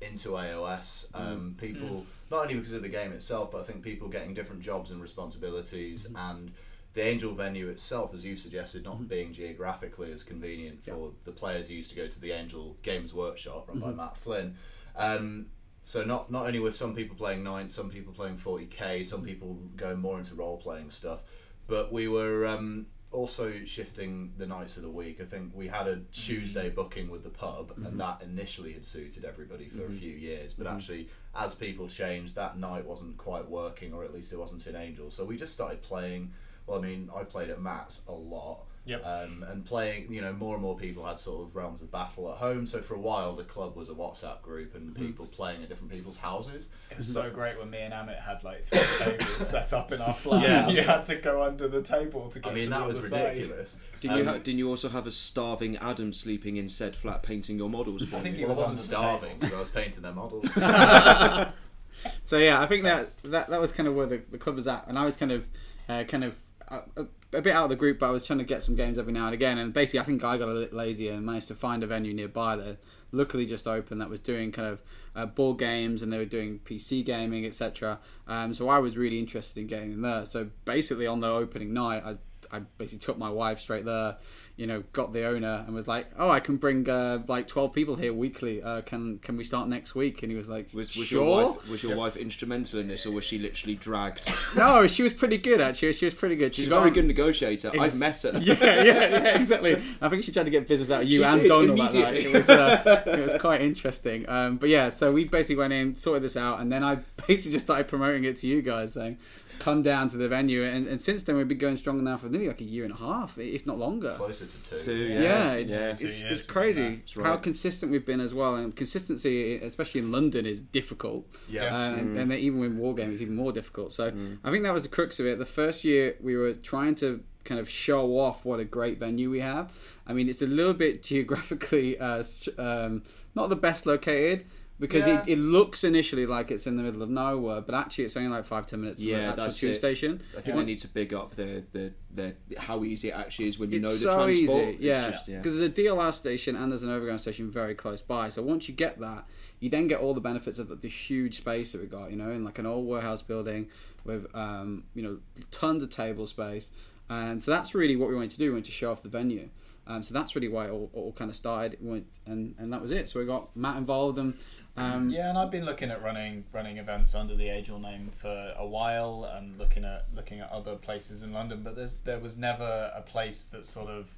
into AOS. Um, people, not only because of the game itself, but I think people getting different jobs and responsibilities, and the Angel venue itself, as you suggested, not mm-hmm. being geographically as convenient for the players who used to go to the Angel Games Workshop run by mm-hmm. Matt Flynn. Um, so not not only with some people playing nine, some people playing forty k, some mm-hmm. people going more into role playing stuff, but we were um, also shifting the nights of the week. I think we had a Tuesday booking with the pub, and that initially had suited everybody for a few years. But actually, as people changed, that night wasn't quite working, or at least it wasn't in Angel. So we just started playing. Well, I mean, I played at Matt's a lot. Yep. Um, and playing, you know, more and more people had sort of realms of battle at home. So for a while, the club was a WhatsApp group and people playing at different people's houses. It was so great when me and Amit had like three tables set up in our flat. Yeah. You had to go under the table to get I to mean, the that other was side. ridiculous. didn't you Um, ha- didn't you also have a starving Adam sleeping in said flat painting your models for I think you? it Well, I was wasn't starving, because I was painting their models. so yeah, I think that that, that was kind of where the, the club was at, and I was kind of uh, kind of a, a bit out of the group, but I was trying to get some games every now and again. And basically, I think I got a bit lazy and managed to find a venue nearby that luckily just opened that was doing kind of uh, board games and they were doing PC gaming, etc. Um, so I was really interested in getting in there. So basically, on the opening night, I I basically took my wife straight there, you know, got the owner and was like, "Oh, I can bring uh, like twelve people here weekly. Uh, can can we start next week?" And he was like, Was, was "Sure." your wife was your wife instrumental in this, or was she literally dragged? No, she was pretty good actually. She was pretty good. She's She's a very good negotiator. Ex- I've met her. Yeah, yeah, yeah, exactly. I think she tried to get business out of you She and did, Donald that night. immediately. It was uh, it was quite interesting. Um, but yeah, so we basically went in, sorted this out, and then I basically just started promoting it to you guys, saying, "Come down to the venue." And, and since then, we've been going strong now for nearly like a year and a half, if not longer. Closer to two. Two, Yeah, Yeah, it's, yeah. it's, Two it's, years we've been crazy there. That's how consistent we've been as well. And consistency, especially in London, is difficult. Yeah. Uh, and, and even with war games, it's even more difficult. So Mm. I think that was the crux of it. The first year we were trying to kind of show off what a great venue we have. I mean, it's a little bit geographically uh, um, not the best located. Because Yeah. it, it looks initially like it's in the middle of nowhere, but actually it's only like five ten minutes from Yeah, the actual tube it. station. I think they need to big up the, the, the how easy it actually is when you it's know the so transport. easy, It's yeah. just- yeah. Because there's a DLR station and there's an overground station very close by. So once you get that, you then get all the benefits of the, the huge space that we got. You know, in like an old warehouse building with um, you know tons of table space, and so that's really what we wanted to do. We wanted to show off the venue. Um, so that's really why it all, all kind of started, went, and and that was it. So we got Matt involved, and um, Yeah, and I've been looking at running running events under the Angel name for a while, and looking at looking at other places in London. But there's there was never a place that sort of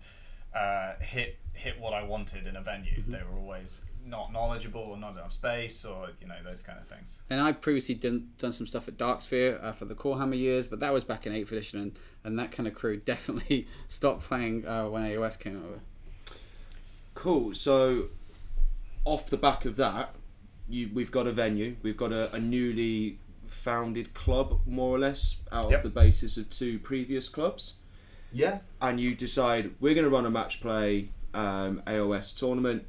uh, hit hit what I wanted in a venue. They were always not knowledgeable or not enough space, or you know those kind of things. And I previously done done some stuff at Darksphere uh, for the Core Hammer years, but that was back in 8th edition, and, and that kind of crew definitely stopped playing uh, when AOS came over. Cool. So, off the back of that, you, we've got a venue. We've got a, a newly founded club, more or less, out Yep. of the basis of two previous clubs. Yeah. And you decide we're going to run a match play um, AOS tournament.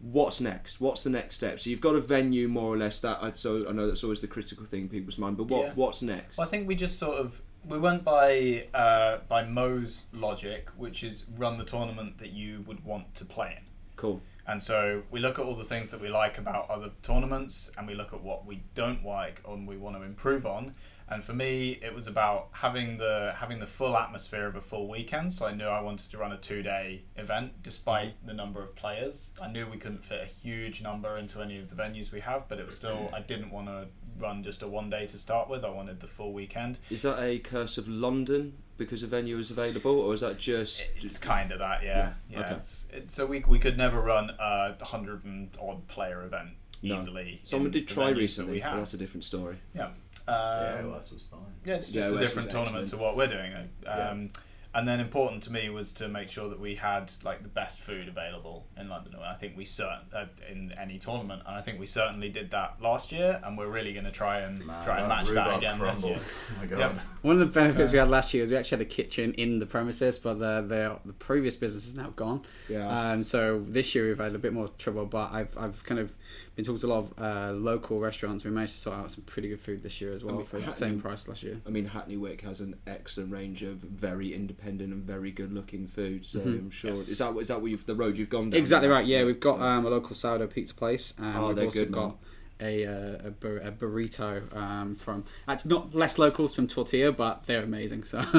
What's next? What's the next step? So you've got a venue, more or less. That I so I know that's always the critical thing in people's mind. But what Yeah. what's next? Well, I think we just sort of we went by uh, by Mo's logic, which is run the tournament that you would want to play in. cool. And so we look at all the things that we like about other tournaments and we look at what we don't like and we want to improve on. And for me, it was about having the having the full atmosphere of a full weekend. So I knew I wanted to run a two day event, despite mm-hmm. the number of players. I knew we couldn't fit a huge number into any of the venues we have, but it was still mm-hmm. I didn't want to run just a one day to start with. I wanted the full weekend. Is that a curse of London because a venue is available, or is that just? It's kind of that, yeah. Yeah, Yeah. okay. It's, it, so we we could never run a hundred and odd player event No. easily. Someone did try venues that recently, We have. that's a different story. Yeah. Um, yeah, West was fine. Yeah, it's Yeah, just a West different tournament excellent. to what we're doing. Um, Yeah. And then important to me was to make sure that we had like the best food available in London. And I think we cert uh, in any tournament, and I think we certainly did that last year. And we're really going to try and Man, try and match that rhubarb again this year. Oh my god. Yep. One of the benefits we had last year is we actually had a kitchen in the premises, but the the, the previous business is now gone. Yeah. Um, so this year we've had a bit more trouble, but I've I've kind of been talking to a lot of uh, local restaurants. We managed to sort out some pretty good food this year as well mean, for the same price last year. I mean, Hackney Wick has an excellent range of very independent and very good-looking food. So Mhm. I'm sure is that is that what you've, the road you've gone down? Exactly right. Yeah, we've got So- um, a local sourdough pizza place, and Oh, we've they're also good, got man. a uh, a, bur- a burrito um, from. It's not less locals from Tortilla, but they're amazing. So Yeah.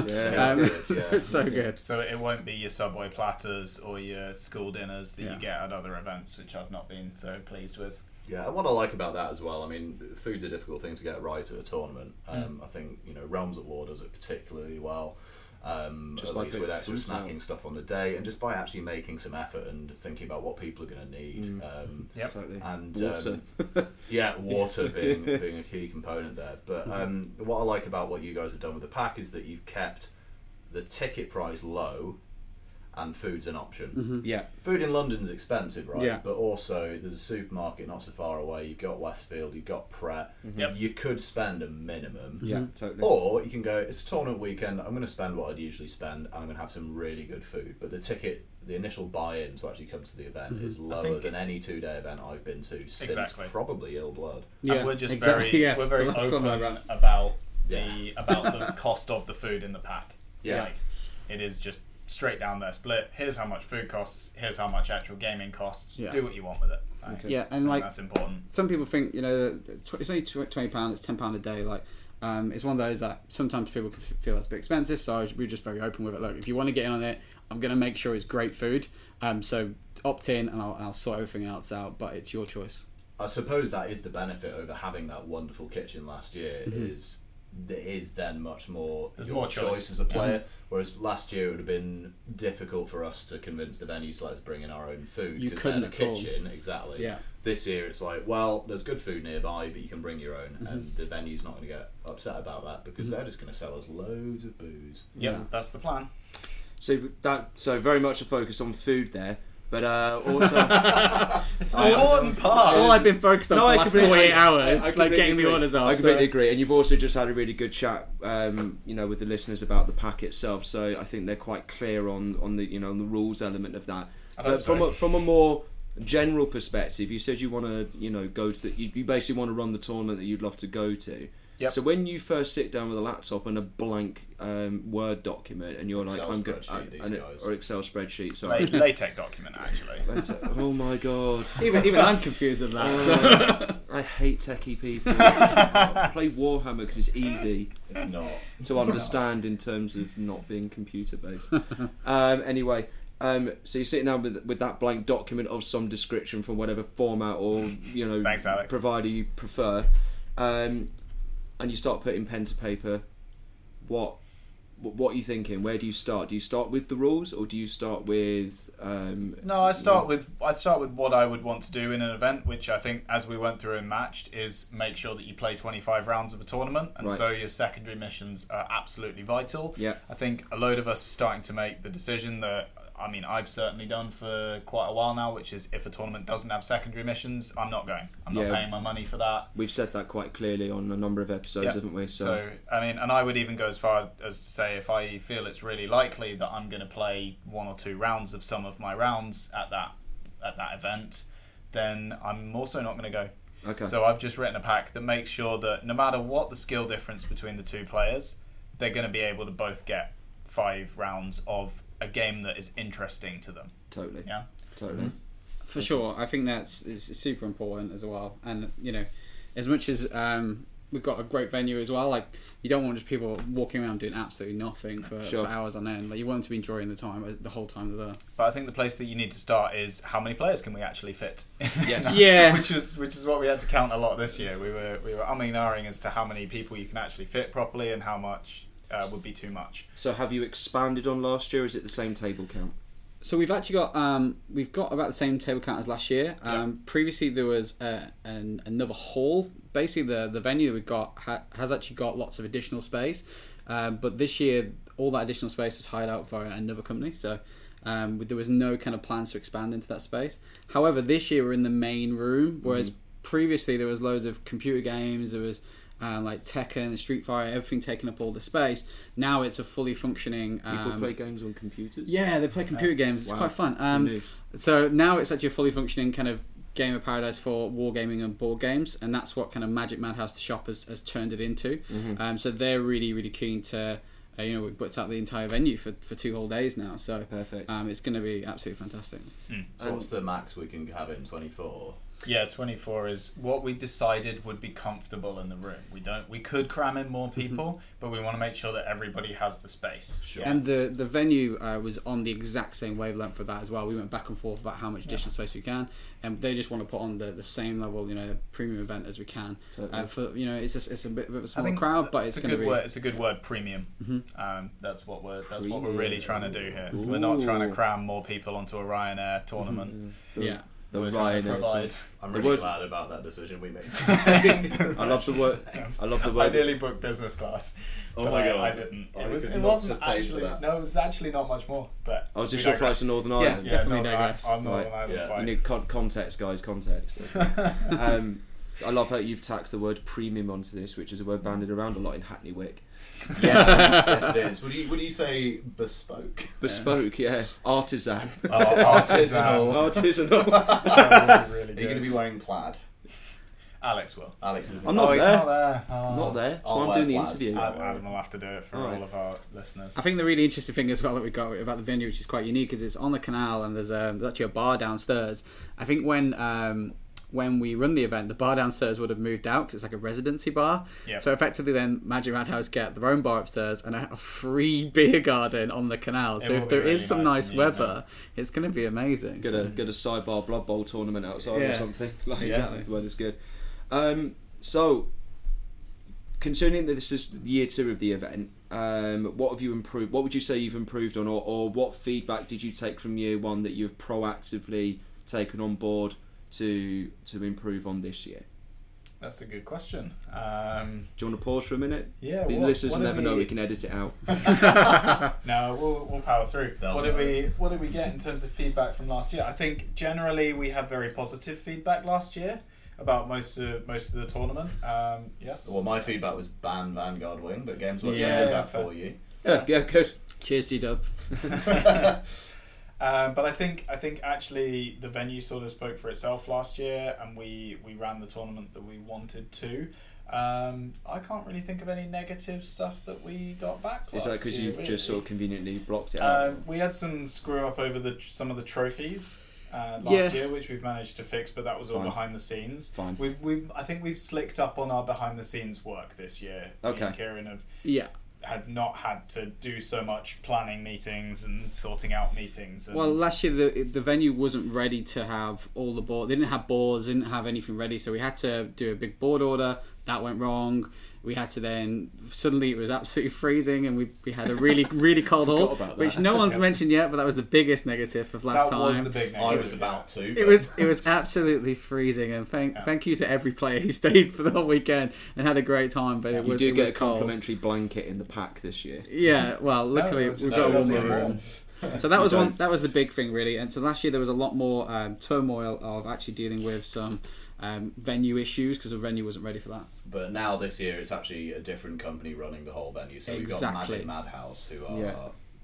um, Good, yeah. it's so good. So it won't be your Subway platters or your school dinners that Yeah. you get at other events, which I've not been so pleased with. Yeah, and what I like about that as well, I mean, food's a difficult thing to get right at a tournament. Um, Mm. I think you know Realms of War does it particularly well. Um, Just at by least with putting extra fruit out. snacking stuff on the day, and just by actually making some effort and thinking about what people are going to need. Mm. Um, Yep. Totally. and Water. um, yeah, water being being a key component there. But um, what I like about what you guys have done with the pack is that you've kept the ticket price low, and food's an option. Mm-hmm. yeah. Food in London's expensive, right? Yeah. But also, there's a supermarket not so far away. You've got Westfield, you've got Pret. Yep. You could spend a minimum. Yeah. Mm-hmm. Totally. Or you can go, it's a tournament weekend, I'm going to spend what I'd usually spend, and I'm going to have some really good food. But the ticket, the initial buy in to actually come to the event mm-hmm. is lower think- than any two day event I've been to since Exactly. probably Ill Blood. and we're just exactly, very yeah. we're very The last open one I about Yeah. the about the cost of the food in the pack. Yeah. Like, it is just straight down there split. Here's how much food costs. Here's how much actual gaming costs. Yeah. Do what you want with it. Like, Okay. Yeah, and like that's important. some people think you know that it's only twenty pound, it's ten pound a day. Like um, it's one of those that sometimes people f- feel that's a bit expensive. So we're just very open with it. Look, if you want to get in on it, I'm gonna make sure it's great food. Um, so opt in, and I'll, I'll sort everything else out. But it's your choice. I suppose that is the benefit over having that wonderful kitchen last year is there is then much more There's your more choice. as a player. Whereas last year it would have been difficult for us to convince the venues to let us bring in our own food. You 'cause couldn't they're the at all. kitchen, exactly. Yeah. This year it's like, well, there's good food nearby, but you can bring your own, Mm-hmm. and the venue's not going to get upset about that because they're just going to sell us loads of booze. Yep, Yeah. that's the plan. So that so very much a focus on food there, but uh, also It's an important part. All I've been focused on No, for the last completely- forty eight hours, I like completely getting the agree. orders off. I completely so- agree, and you've also just had a really good chat, um, you know, with the listeners about the pack itself. So I think they're quite clear on on the you know on the rules element of that. I hope But from a, from a more general perspective, you said you want to you know go to the, you, you basically want to run the tournament that you'd love to go to. Yep. So when you first sit down with a laptop and a blank um, Word document, and you're Excel like, I'm going spreadsheet, these and it- guys. or Excel spreadsheet, La- sorry. LaTeX document actually. oh my god. Even even I'm confused with that. so- I hate techie people. I play Warhammer because it's easy It's not. to understand in terms of not being computer based. um, anyway, um, so you're sitting down with with that blank document of some description from whatever format or you know Thanks, provider you prefer, um, and you start putting pen to paper. What what are you thinking? Where do you start? Do you start with the rules or do you start with? Um, No, I start with I start with what I would want to do in an event, which I think, as we went through and matched, is make sure that you play 25 rounds of a tournament, and Right. so your secondary missions are absolutely vital. Yeah. I think a load of us are starting to make the decision that I mean I've certainly done for quite a while now, which is if a tournament doesn't have secondary missions, I'm not going. I'm not Yeah. paying my money for that. We've said that quite clearly on a number of episodes, haven't we? So, I mean, and I would even go as far as to say if I feel it's really likely that I'm going to play one or two rounds of some of my rounds at that at that event, then I'm also not going to go. okay. So I've just written a pack that makes sure that no matter what the skill difference between the two players, they're going to be able to both get five rounds of a game that is interesting to them. totally. Yeah. Totally. For sure, I think that's is super important as well. And you know, as much as um, we've got a great venue as well. Like you don't want just people walking around doing absolutely nothing for, Sure. for hours on end. Like you want them to be enjoying the time the whole time they're there. But I think the place that you need to start is how many players can we actually fit? Yes. Yeah. which is which is what we had to count a lot this year. We were we were umming and ahhing as to how many people you can actually fit properly and how much uh, would be too much. So have you expanded on last year? Is it the same table count? So we've actually got um, we've got about the same table count as last year. Um, Previously, there was uh, an, another hall. Basically, the the venue that we've got ha- has actually got lots of additional space, um, but this year all that additional space was hired out by another company. So um, there was no kind of plans to expand into that space. However, this year we're in the main room, whereas previously there was loads of computer games. There was um, like Tekken, Street Fighter, everything taking up all the space. Now it's a fully functioning. People Um, play games on computers. yeah, they play computer games. It's Wow. quite fun. Um, so now it's actually a fully functioning kind of game of paradise for wargaming and board games, and that's what kind of Magic Madhouse the shop has, has turned it into. Mm-hmm. Um, so they're really really keen to. Uh, you know, we've booked out the entire venue for, for two whole days now, so Perfect. um, it's going to be absolutely fantastic. So what's the max we can have it in 24? Yeah, twenty four is what we decided would be comfortable in the room. We don't we could cram in more people, but we want to make sure that everybody has the space. Sure. And the the venue uh, was on the exact same wavelength for that as well. We went back and forth about how much additional space we can, and they just want to put on the, the same level, you know, premium event as we can. Totally. Uh, for you know, it's just it's a bit, bit of a small crowd, but it's, it's, a good be word. It's a good word, premium. Um, that's what we're that's what we're really trying to do here. We're not trying to cram more people onto a Ryanair tournament. The- yeah. The We're trying Ryanair to provide. I'm really word- glad about that decision we made. I love the word. I love the word. I word. nearly booked business class. Oh my God. I didn't. I It was. could It not wasn't have paid for actually. No, it was actually not much more. But I was just we your flights to Northern Ireland. Yeah, Definitely no, digress. I'm Northern Right. Ireland Yeah. You need con- context, guys. Context. um, I love how you've tacked the word premium onto this, which is a word banded around a lot in Hackney Wick. yes, yes, it is. Would you would you say bespoke? Bespoke, yeah. Artisan. Artisanal. Artisanal. That would be really Are you going to be wearing plaid? Alex will. Alex is. I'm not oh, he's there. not there. Oh. I'm not there. That's I'll why I'm wear doing the plaid. interview. Adam, Adam will have to do it for Alright. all of our listeners. I think the really interesting thing as well that we got about the venue, which is quite unique, is it's on the canal and there's, um, there's actually a bar downstairs. I think when um, when we run the event, the bar downstairs would have moved out because it's like a residency bar. Yep. So effectively, then Magic Madhouse get their own bar upstairs and a free beer garden on the canal. It So if be there is really some nice nice and neat, weather, it's going to be amazing. Get So- a get a sidebar Blood Bowl tournament outside or something. Like Exactly. if the weather's good. Um, so, concerning that this is year two of the event, um, what have you improved? What would you say you've improved on, or, or what feedback did you take from year one that you've proactively taken on board to to improve on this year? That's a good question. Um, Do you want to pause for a minute? yeah, the what- listeners what will did never know. we- We can edit it out. no, we'll, we'll power through. They'll what did we What did we get in terms of feedback from last year? I think generally we had very positive feedback last year about most of most of the tournament. Um, yes. Well, my feedback was ban Vanguard wing, but Games Workshop Yeah, did that fair. for you. Yeah, yeah, good. Cheers, G Dub. Um, but I think I think actually the venue sort of spoke for itself last year, and we we ran the tournament that we wanted to. Um, I can't really think of any negative stuff that we got back. Is that last because year, you've really. just sort of conveniently blocked it out? Uh, we had some screw up over the some of the trophies uh, last Yeah. year, which we've managed to fix, but that was all Fine. behind the scenes. Fine. We've, we've I think we've slicked up on our behind the scenes work this year. Me Okay. and Kieran have Yeah. Have not had to do so much planning meetings and sorting out meetings. And Well, last year the the venue wasn't ready to have all the board. They didn't have boards. Didn't have anything ready, so we had to do a big board order. That went wrong. We had to then suddenly it was absolutely freezing, and we, we had a really really cold Forgot hall, which no one's Yeah. mentioned yet. But that was the biggest negative of last that time. was the big. I was about to. it was it was absolutely freezing, and thank Yeah. thank you to every player who stayed for the whole weekend and had a great time. But it was you was do it get was a cold. complimentary blanket in the pack this year. Yeah, well, luckily No, we've got a no, warmer nothing room. So that was one. That was the big thing, really. And so last year there was a lot more um, turmoil of actually dealing with some um, venue issues because the venue wasn't ready for that. But now this year, it's actually a different company running the whole venue. So we've got Exactly. Magic Madhouse, who are. Yeah.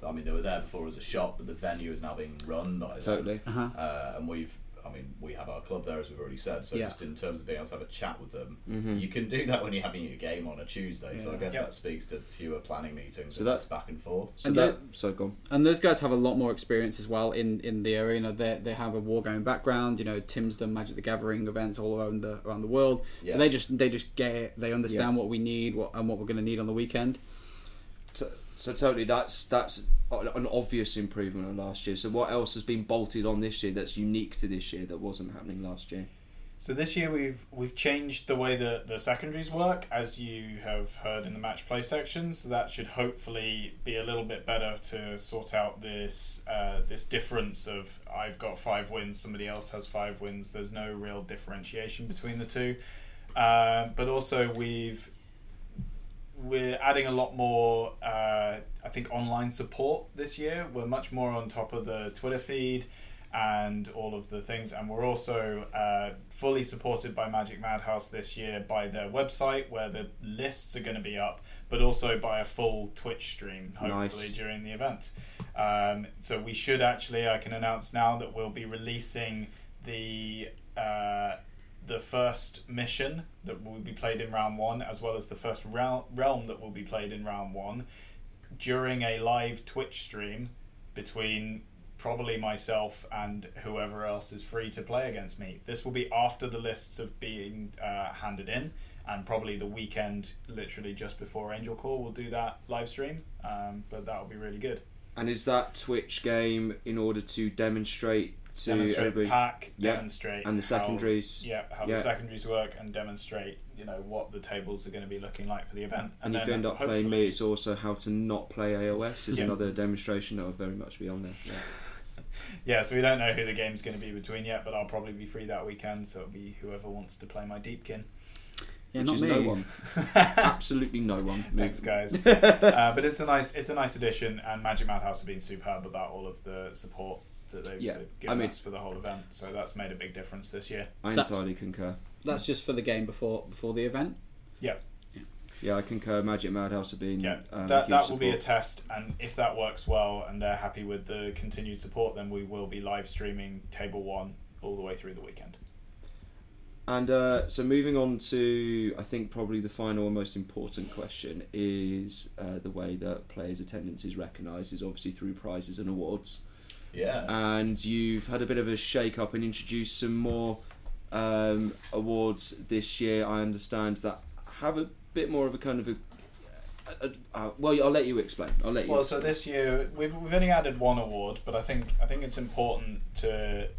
I mean, they were there before as a shop, but the venue is now being run by them. Totally. Uh-huh. Uh, and we've, I mean, we have our club there, as we've already said. So Yeah. just in terms of being able to have a chat with them, Mm-hmm. you can do that when you're having your game on a Tuesday. So I guess Yep. that speaks to fewer planning meetings. So So that's back and forth. So And that yet- so go on. and those guys have a lot more experience as well in, in the area. You know, they they have a war wargaming background. You know, Tim's done Magic the Gathering events all around the around the world. Yeah. So they just they just get it. They understand what we need, what and what we're going to need on the weekend. So, so totally, that's that's an obvious improvement on last year. So what else has been bolted on this year that's unique to this year that wasn't happening last year? So this year we've we've changed the way that the secondaries work, as you have heard in the match play section. So that should hopefully be a little bit better to sort out this uh, this difference of I've got five wins, somebody else has five wins. There's no real differentiation between the two. Uh, but also we've we're adding a lot more uh, I think online support this year. We're much more on top of the Twitter feed and all of the things. And we're also uh, fully supported by Magic Madhouse this year by their website, where the lists are going to be up, but also by a full Twitch stream, hopefully Nice. during the event. Um, so we should actually, I can announce now that we'll be releasing the. Uh, the first mission that will be played in round one, as well as the first realm that will be played in round one, during a live Twitch stream between probably myself and whoever else is free to play against me. This will be after the lists have been uh, handed in, and probably the weekend, literally just before Angel Core, we'll do that live stream. Um, but that will be really good. And is that Twitch game in order to demonstrate to demonstrate everybody pack, Yeah. demonstrate and the how- secondaries? yeah, how Yeah. the secondaries work, and demonstrate you know what the tables are going to be looking like for the event. And if then you end up playing me, it's also how to not play AOS. Is Yeah. another demonstration that will very much be on there. Yeah. Yeah, so we don't know who the game's going to be between yet, but I'll probably be free that weekend, so it'll be whoever wants to play my Deepkin. Yeah, Which not is me. no one. Absolutely no one. Thanks, guys. uh, but it's a nice, it's a nice addition, and Magic Madhouse have been superb about all of the support that they've, Yeah, they've I given mean- us for the whole event. So that's made a big difference this year. I That's- entirely concur. That's just for the game before before the event. Yeah, Yeah, I concur. Magic Madhouse have been yeah. um, that huge that will be a test, and if that works well, and they're happy with the continued support, then we will be live streaming Table One all the way through the weekend. And uh, so moving on to, I think probably the final and most important question is uh, the way that players' attendance is recognised is obviously through prizes and awards. Yeah. And you've had a bit of a shake up and introduced some more um, awards this year. I understand that have a bit more of a kind of a. a, a- well, I'll let you explain. I'll let you. Well, so this year we've, we've only added one award, but I think I think it's important to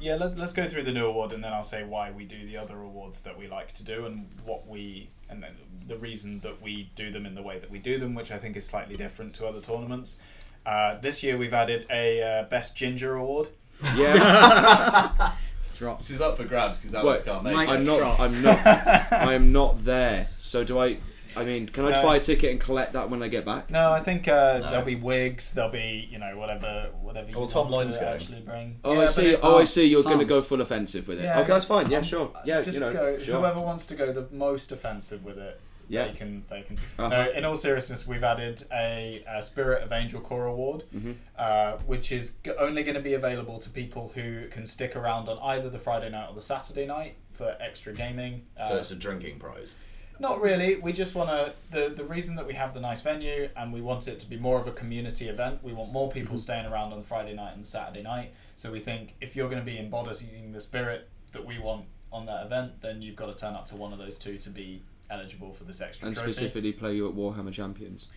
yeah let, let's go through the new award and then I'll say why we do the other awards that we like to do and what we and then the reason that we do them in the way that we do them, which I think is slightly different to other tournaments. Uh, this year we've added a uh, best ginger award. yeah. Drops. This is up for grabs because Alex Wait, can't make it. I'm not. I'm not. I am not there. So do I? I mean, can I just No. buy a ticket and collect that when I get back? No, I think uh, No. there'll be wigs. There'll be you know whatever whatever you Well, Tom want Loyne's to going. actually bring. Oh, Yeah, I but see. it- oh, I see. You're Tom. going to go full offensive with it. Yeah, okay, that's fine. Yeah, sure. Yeah, just you know, go. sure. Whoever wants to go the most offensive with it, Yeah. they can. They can. Uh-huh. No, in all seriousness, we've added a, a Spirit of Angel Core award, Mhm. uh, which is g- only going to be available to people who can stick around on either the Friday night or the Saturday night for extra gaming. Uh, So it's a drinking prize. not really. We just want to. The, the reason that we have the nice venue and we want it to be more of a community event, we want more people staying around on the Friday night and the Saturday night. So we think if you're going to be embodying the spirit that we want on that event, then you've got to turn up to one of those two to be eligible for this extra and trophy. specifically play you at Warhammer Champions.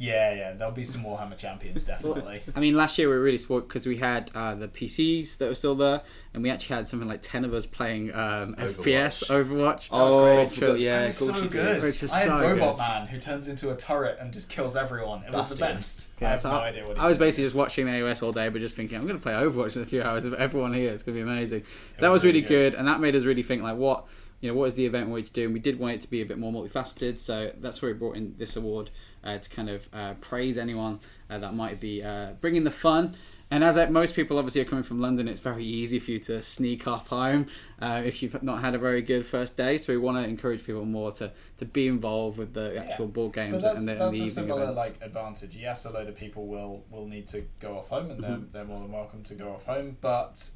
Yeah, yeah. There'll be some Warhammer champions, definitely. I mean, last year we were really spoiled because we had uh, the PCs that were still there, and we actually had something like ten of us playing um, FPS Overwatch. oh, great. I forgot- Which yeah, so good. Which is I had so Robot good. Man who turns into a turret and just kills everyone. It was the best. I have so no I, idea what I was basically just watching the AOS all day, but just thinking I'm going to play Overwatch in a few hours. With everyone here, it's going to be amazing. So that was was really really good. good, and that made us really think like what you know what is the event we want to do, and we did want it to be a bit more multifaceted. So that's where we brought in this award uh, to kind of uh, praise anyone uh, that might be uh, bringing the fun. And as most people obviously are coming from London, it's very easy for you to sneak off home uh, if you've not had a very good first day. So we want to encourage people more to, to be involved with the actual board games But that's, and the, and that's the a similar events. like advantage. Yes, a load of people will will need to go off home, and Mm-hmm. they're, they're more than welcome to go off home. But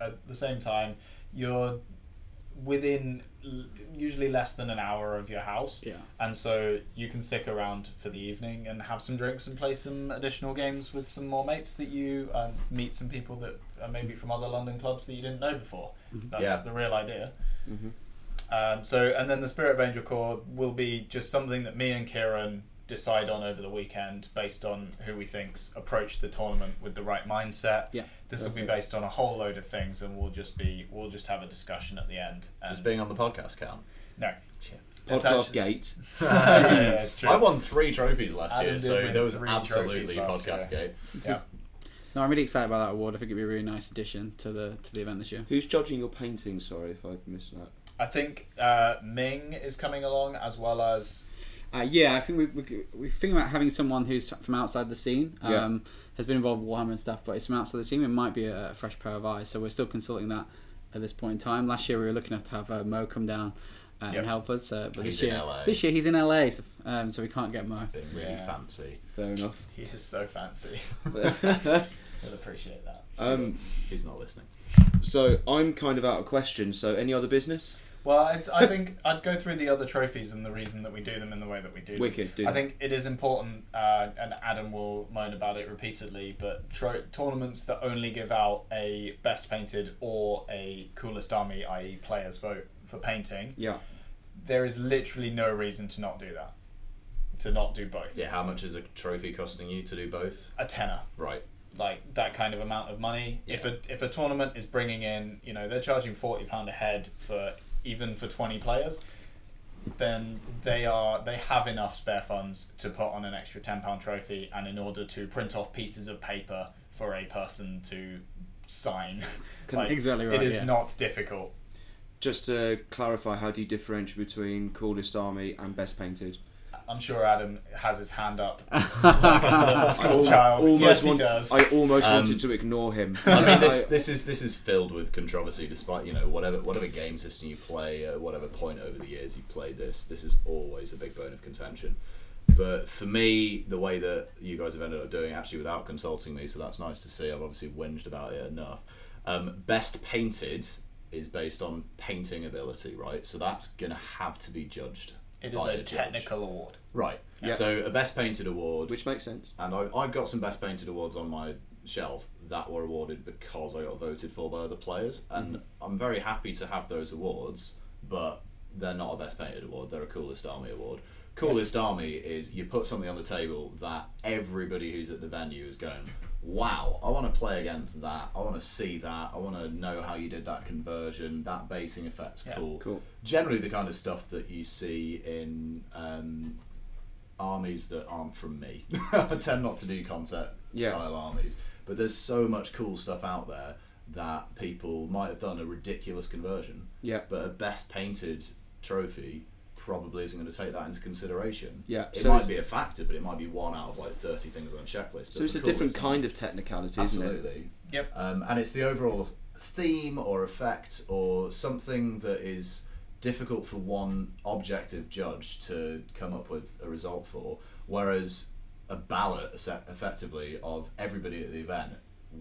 at the same time, you're within usually less than an hour of your house, Yeah. and so you can stick around for the evening and have some drinks and play some additional games with some more mates that you um, meet some people that are maybe from other London clubs that you didn't know before. That's Yeah. the real idea. Mhm. Um, so, and then the Spirit of Angel Core will be just something that me and Kieran decide on over the weekend based on who we think's approached the tournament with the right mindset. Yeah. This will be based on a whole load of things, and we'll just be we'll just have a discussion at the end. And Does being on the podcast count? no, It's Podcast actually- gate. yeah, yeah, it's true. I won three trophies last Adam year, did so win there was three absolutely trophies last podcast year. gate. yeah. No, I'm really excited about that award. I think it'd be a really nice addition to the to the event this year. Who's judging your painting? Sorry if I missed that. I think uh, Ming is coming along as well as Uh, yeah, I think we, we we think about having someone who's from outside the scene. Yeah. Um, has been involved with Warhammer and stuff, but it's from outside the scene. It might be a, fresh pair of eyes. So we're still consulting that at this point in time. Last year we were lucky enough to have uh, Mo come down uh, Yep. and help us. Uh, but He's this in year, LA. this year he's in LA, so, um, so we can't get Mo. Been really Yeah. fancy. Fair enough. he is so fancy. I'd appreciate that. um, He's not listening. so I'm kind of out of question. So any other business? Well, it's, I think I'd go through the other trophies and the reason that we do them in the way that we do them. Wicked. Do I think it is important, uh, and Adam will moan about it repeatedly, but tro- tournaments that only give out a best painted or a coolest army, i.e., players vote for painting, Yeah. there is literally no reason to not do that. To not do both. Yeah, how much is a trophy costing you to do both? A tenner. Right. like that kind of amount of money. If a if a tournament is bringing in, you know, they're charging forty pound a head for even for twenty players, then they are they have enough spare funds to put on an extra ten pound trophy, and in order to print off pieces of paper for a person to sign, like, Exactly right, It is yeah. not difficult. Just to clarify, how do you differentiate between coolest army and best painted? I'm sure Adam has his hand up like a school child. Almost yes, he does. I almost Um, wanted to ignore him. I mean, this this is this is filled with controversy. Despite you know whatever whatever game system you play, at whatever point over the years you played this, this is always a big bone of contention. But for me, the way that you guys have ended up doing, actually without consulting me, so that's nice to see. I've obviously whinged about it enough. Um, best painted is based on painting ability, right? So that's gonna have to be judged. It is by a judge. technical award. right? Yeah. So a best painted award Which makes sense. and I, I've got some best painted awards on my shelf that were awarded because I got voted for by other players, and mm-hmm. I'm very happy to have those awards. But they're not a best painted award; they're a coolest army award. Coolest army is you put something on the table that everybody who's at the venue is going, "Wow, I want to play against that. I want to see that. I want to know how you did that conversion. That basing effect's Yeah. cool." Cool. Generally, the kind of stuff that you see in um, armies that aren't from me. I tend not to do concept Yeah. style armies, but there's so much cool stuff out there that people might have done a ridiculous conversion, Yeah. but a best painted trophy probably isn't going to take that into consideration. Yeah, it so might be a factor, but it might be one out of like thirty things on a checklist. So it's a different kind of technicality, isn't it? Absolutely. Yep. Um, and it's the overall theme or effect or something that is difficult for one objective judge to come up with a result for. Whereas a ballot, esse- effectively, of everybody at the event,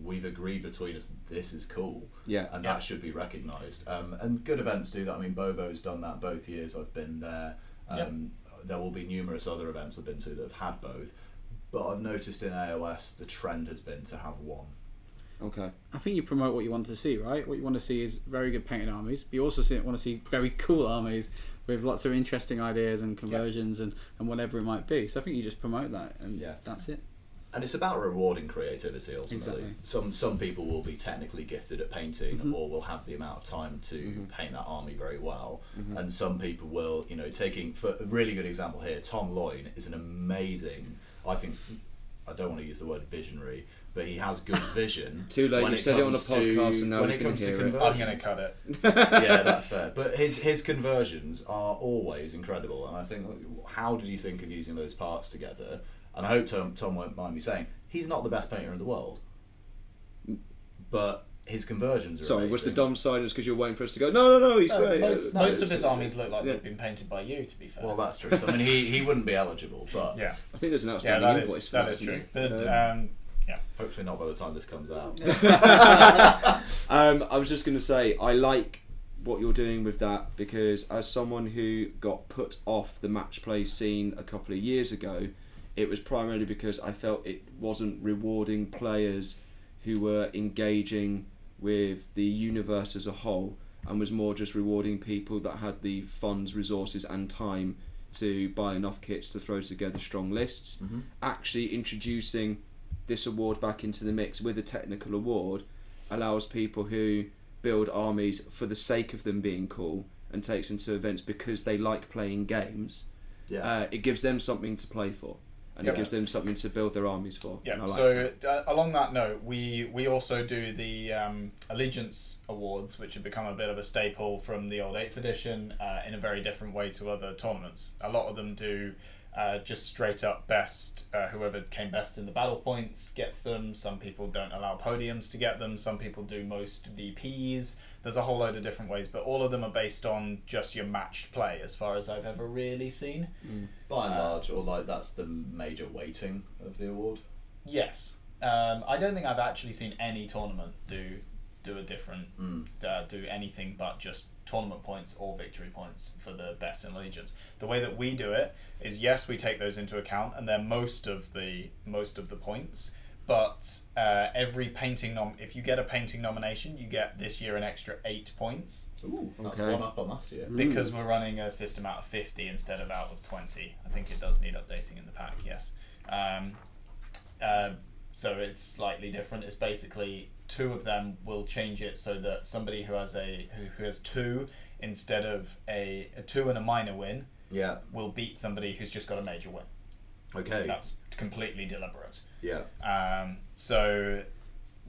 we've agreed between us this is cool. Yeah. And Yeah. that should be recognised. Um, and good events do that. I mean, Bobo's done that both years I've been there. Um, There will be numerous other events I've been to that have had both. But I've noticed in AOS the trend has been to have one. Okay. I think you promote what you want to see, right? What you want to see is very good painted armies, but you also see, want to see very cool armies with lots of interesting ideas and conversions and, and whatever it might be. So I think you just promote that, and Yeah. that's it. And it's about rewarding creativity ultimately. Exactly. Some some people will be technically gifted at painting mm-hmm. or will have the amount of time to mm-hmm. paint that army very well. Mm-hmm. And some people will, you know, taking for a really good example here, Tom Loyne is an amazing I think I don't want to use the word visionary, but he has good vision. Too late, when you said it on a comes to- podcast and now when he's it gonna comes to hear it. I'm going to cut it. yeah, that's fair. But his his conversions are always incredible, and I think how did you think of using those parts together? And I hope Tom Tom won't mind me saying he's not the best painter in the world, but his conversions are Sorry, was the dumb silence because you were waiting for us to go? No, no, no, he's No, great. most No, most of his armies look like yeah. they've been painted by you. To be fair. Well, that's true. So, I mean, he, he wouldn't be eligible, but yeah, I think there's an yeah, outstanding that invoice is for that that. is true. But Um, um, yeah, hopefully not by the time this comes out. um, I was just going to say, I like what you're doing with that because, as someone who got put off the match play scene a couple of years ago, it was primarily because I felt it wasn't rewarding players who were engaging with the universe as a whole and was more just rewarding people that had the funds, resources, and time to buy enough kits to throw together strong lists. Mhm. Actually, introducing this award back into the mix with a technical award allows people who build armies for the sake of them being cool and takes them to events because they like playing games. Yeah. Uh, it gives them something to play for, and Yeah. it gives them something to build their armies for. Yeah. Like so that. uh, along that note, we we also do the um, allegiance awards, which have become a bit of a staple from the old eighth edition, uh, in a very different way to other tournaments. A lot of them do. Uh, just straight up best, uh, whoever came best in the battle points gets them. Some people don't allow podiums to get them. Some people do most VPs. There's a whole load of different ways, but all of them are based on just your matched play, as far as I've ever really seen. By and large, or like that's the major weighting of the award. Yes. Um, I don't think I've actually seen any tournament do do a different Mm. uh, do anything but just tournament points or victory points for the best in allegiance. The way that we do it is yes, we take those into account, and they're most of the most of the points. But uh, every painting nom if you get a painting nomination, you get this year an extra eight points Ooh, that's Okay. one up on last year. because we're running a system out of 50 instead of out of 20 i think it does need updating in the pack yes um, uh, so it's slightly different it's basically two of them will change it so that somebody who has a who, who has two instead of a, a two and a minor win Yeah. will beat somebody who's just got a major win Okay. that's completely deliberate Yeah. um, so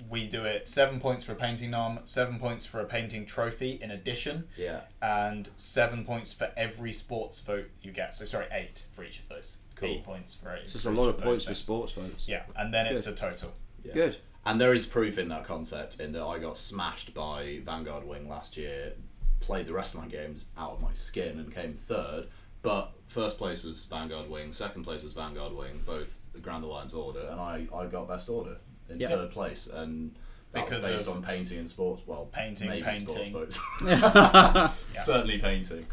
we do it seven points for a painting nom seven points for a painting trophy in addition Yeah. and seven points for every sports vote you get. So sorry, eight for each of those. Cool. Eight points for eight. It's a lot of those points for sports votes. Yeah, and then it's Good. a total. Yeah. Good. And there is proof in that concept in that I got smashed by Vanguard Wing last year, played the rest of my games out of my skin and came third. But first place was Vanguard Wing, second place was Vanguard Wing, both the Grand Alliance order, and I, I got best order in Yeah. third place. And that Because was based on painting and sports. Well, painting, maybe painting. sports votes. Yeah. Certainly painting.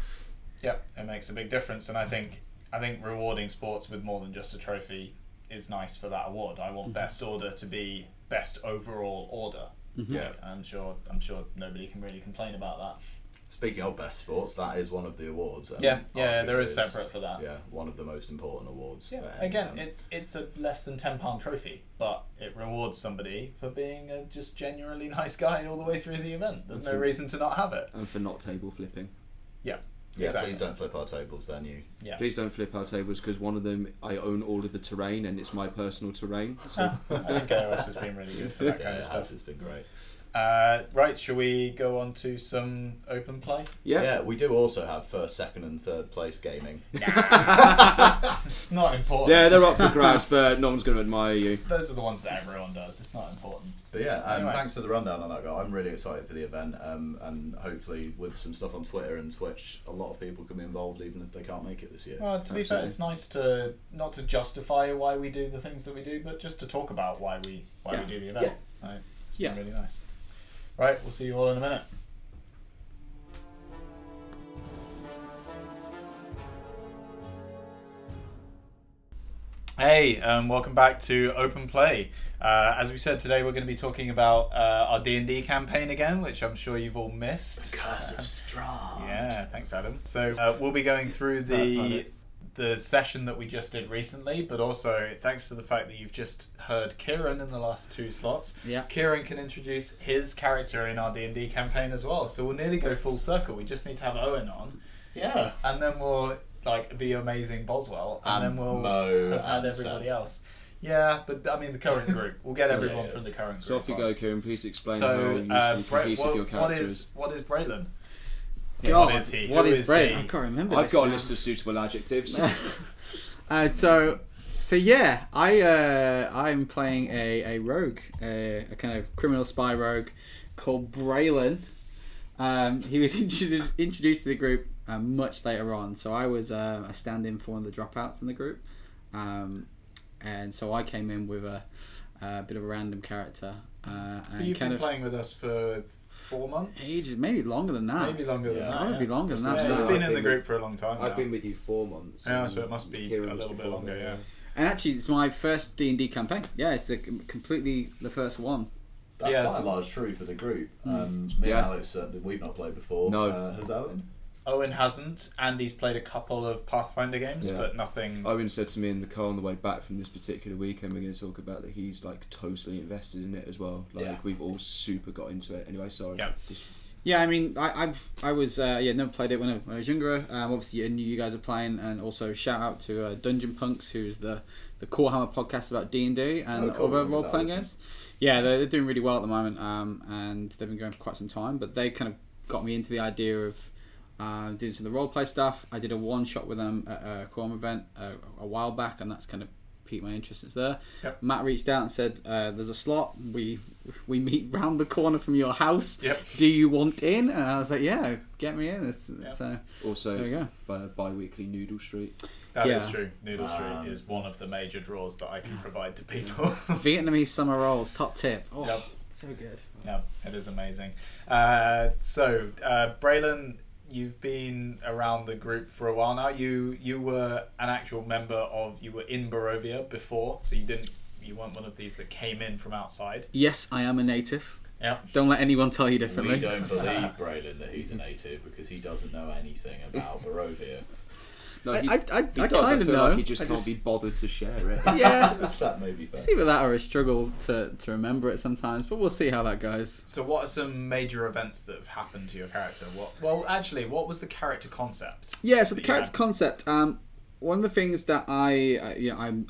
Yeah, it makes a big difference, and I think I think rewarding sports with more than just a trophy is nice for that award. I Mm-hmm. want best order to be best overall order. Mm-hmm. Yeah. I'm sure. I'm sure nobody can really complain about that. Speaking of best sports, that is one of the awards. and Yeah, yeah, there is separate for that. Yeah, one of the most important awards. Yeah, again, tournament. it's it's a less than ten pound trophy, but it rewards somebody for being a just genuinely nice guy all the way through the event. There's no mm-hmm. reason to not have it. And for not table flipping. Yeah, yeah. exactly. Please don't flip our tables, then you. yeah. Please don't flip our tables because one of them I own all of the terrain and it's my personal terrain. So I think AOS has been really good for that Yeah, kind it of has, stuff. It's been great. Uh, right, shall we go on to some open play? yeah. we do also have first, second, and third place gaming. It's not important. Yeah, they're up for grabs, but no one's going to admire you. Those are the ones that everyone does. It's not important. But yeah, um, Anyway. thanks for the rundown on that guy. I'm really excited for the event, um, and hopefully with some stuff on Twitter and Twitch, a lot of people can be involved, even if they can't make it this year. Well, to be fair, it's nice to not to justify why we do the things that we do, but just to talk about why we why Yeah. we do the event. Yeah. Right. It's been Yeah. really nice. Right, we'll see you all in a minute. Hey, um, welcome back to Open Play. Uh, as we said today, we're going to be talking about uh, our D and D campaign again, which I'm sure you've all missed. Curse of Strahd. Yeah, thanks, Adam. So uh, we'll be going through the the session that we just did recently, but also thanks to the fact that you've just heard Kieran in the last two slots. Yeah. Kieran can introduce his character in our D and D campaign as well. So we'll nearly go full circle. We just need to have Owen on, Yeah. and then we'll like the amazing Boswell, and, And then we'll Mo have had everybody Sam. else. Yeah, but I mean the current group. We'll get everyone yeah. from the current group. So off you on. go, Kieran. Please explain So, how you, uh, you Bra- cohesive what, your what character is what is Braylon? God, what is he? What Who is is Bray? I can't remember. I've this got a list of suitable adjectives. Uh, so, So yeah, I uh, I'm playing a, a rogue, a, a kind of criminal spy rogue called Braylon. Um, he was introduced, introduced to the group uh, much later on, so I was uh, a stand-in for one of the dropouts in the group, um, and so I came in with a, a bit of a random character uh, But you've kind been of playing with us for four months. ages, maybe longer than that. Maybe longer than Yeah. that. Probably yeah. longer than Yeah, that. So you've I've been in been the group with- for a long time. I've now. been with you four months. Yeah, and so it must be Kieran a little bit longer, me, yeah. And actually, it's my first D and D campaign. Yeah, it's the, completely the first one. That's Yeah, quite so- a large true for the group. Um, me Yeah. and Alex certainly we've not played before. No. Uh, has Owen? Owen hasn't. Andy's played a couple of Pathfinder games, Yeah. but nothing. Owen said to me in the car on the way back from this particular weekend, we're going to talk about that he's like totally invested in it as well. Like Yeah. we've all super got into it. Anyway, sorry. Yeah. Just- Yeah, I mean, I I've, I was uh, yeah never played it when I, when I was younger. Um, obviously, I knew you guys are playing, and also shout out to uh, Dungeon Punks, who's the the Core Hammer podcast about D and D and Oh, other role playing games. Yeah, they're, they're doing really well at the moment, um, and they've been going for quite some time. But they kind of got me into the idea of uh, doing some of the role play stuff. I did a one shot with them at a Core Hammer event uh, a while back, and that's kind of piqued my interest. It's there. Yep. Matt reached out and said, uh, "There's a slot. We we meet round the corner from your house." Yep. do you want in? And I was like, yeah, get me in. It's, Yeah. So Also, there we go. by bi-weekly Noodle Street. That is Yeah. true. Noodle Street Um, is one of the major draws that I can provide to people. Vietnamese summer rolls, top tip. Oh, Yep. so good. yeah, it is amazing. Uh, so, uh, Braylon, you've been around the group for a while now. You you were an actual member of. You were in Barovia before, so you didn't. You weren't one of these that came in from outside. Yes, I am a native. Yeah. Don't let anyone tell you differently. We differently. don't believe Braylon that he's a native because he doesn't know anything about Barovia. No, I- he, I- I- he I does. kinda know. Like he just I can't just- be bothered to share it. yeah. that may be fair. It's either that or a struggle to, to remember it sometimes, but we'll see how that goes. So, what are some major events that have happened to your character? What? Well, actually, what was the character concept? Yeah, so the Yeah. character concept. Um, one of the things that I, uh, you know, I'm,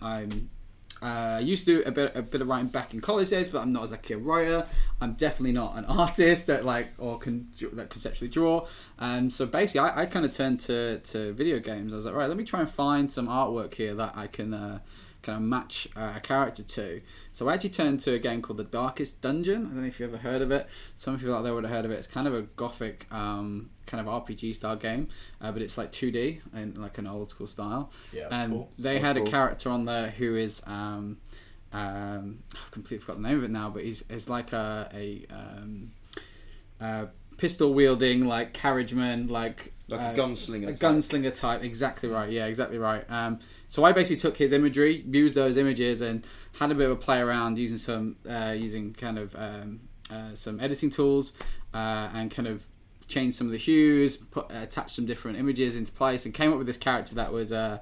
I'm uh, used to do a bit, a bit of writing back in college days, but I'm not as a kid writer. I'm definitely not an artist that like or can that conceptually draw. Um, so basically, I, I kind of turned to to video games. I was like, right, let me try and find some artwork here that I can. Uh, Kind of match uh, a character to. So I actually turned to a game called The Darkest Dungeon. I don't know if you've ever heard of it. Some people out there would have heard of it. It's kind of a gothic um, kind of RPG style game, uh, but it's like 2D and like an old school style. Yeah, and cool. they had a character on there who is um, um, I've completely forgot the name of it now, but he's, he's like a, a um, uh, pistol wielding like carriageman like Like uh, a gunslinger. a type. gunslinger type exactly right yeah exactly right um, so i basically took his imagery used those images and had a bit of a play around using some uh, using kind of um, uh, some editing tools uh, and kind of changed some of the hues put uh, attached some different images into place and came up with this character that was uh,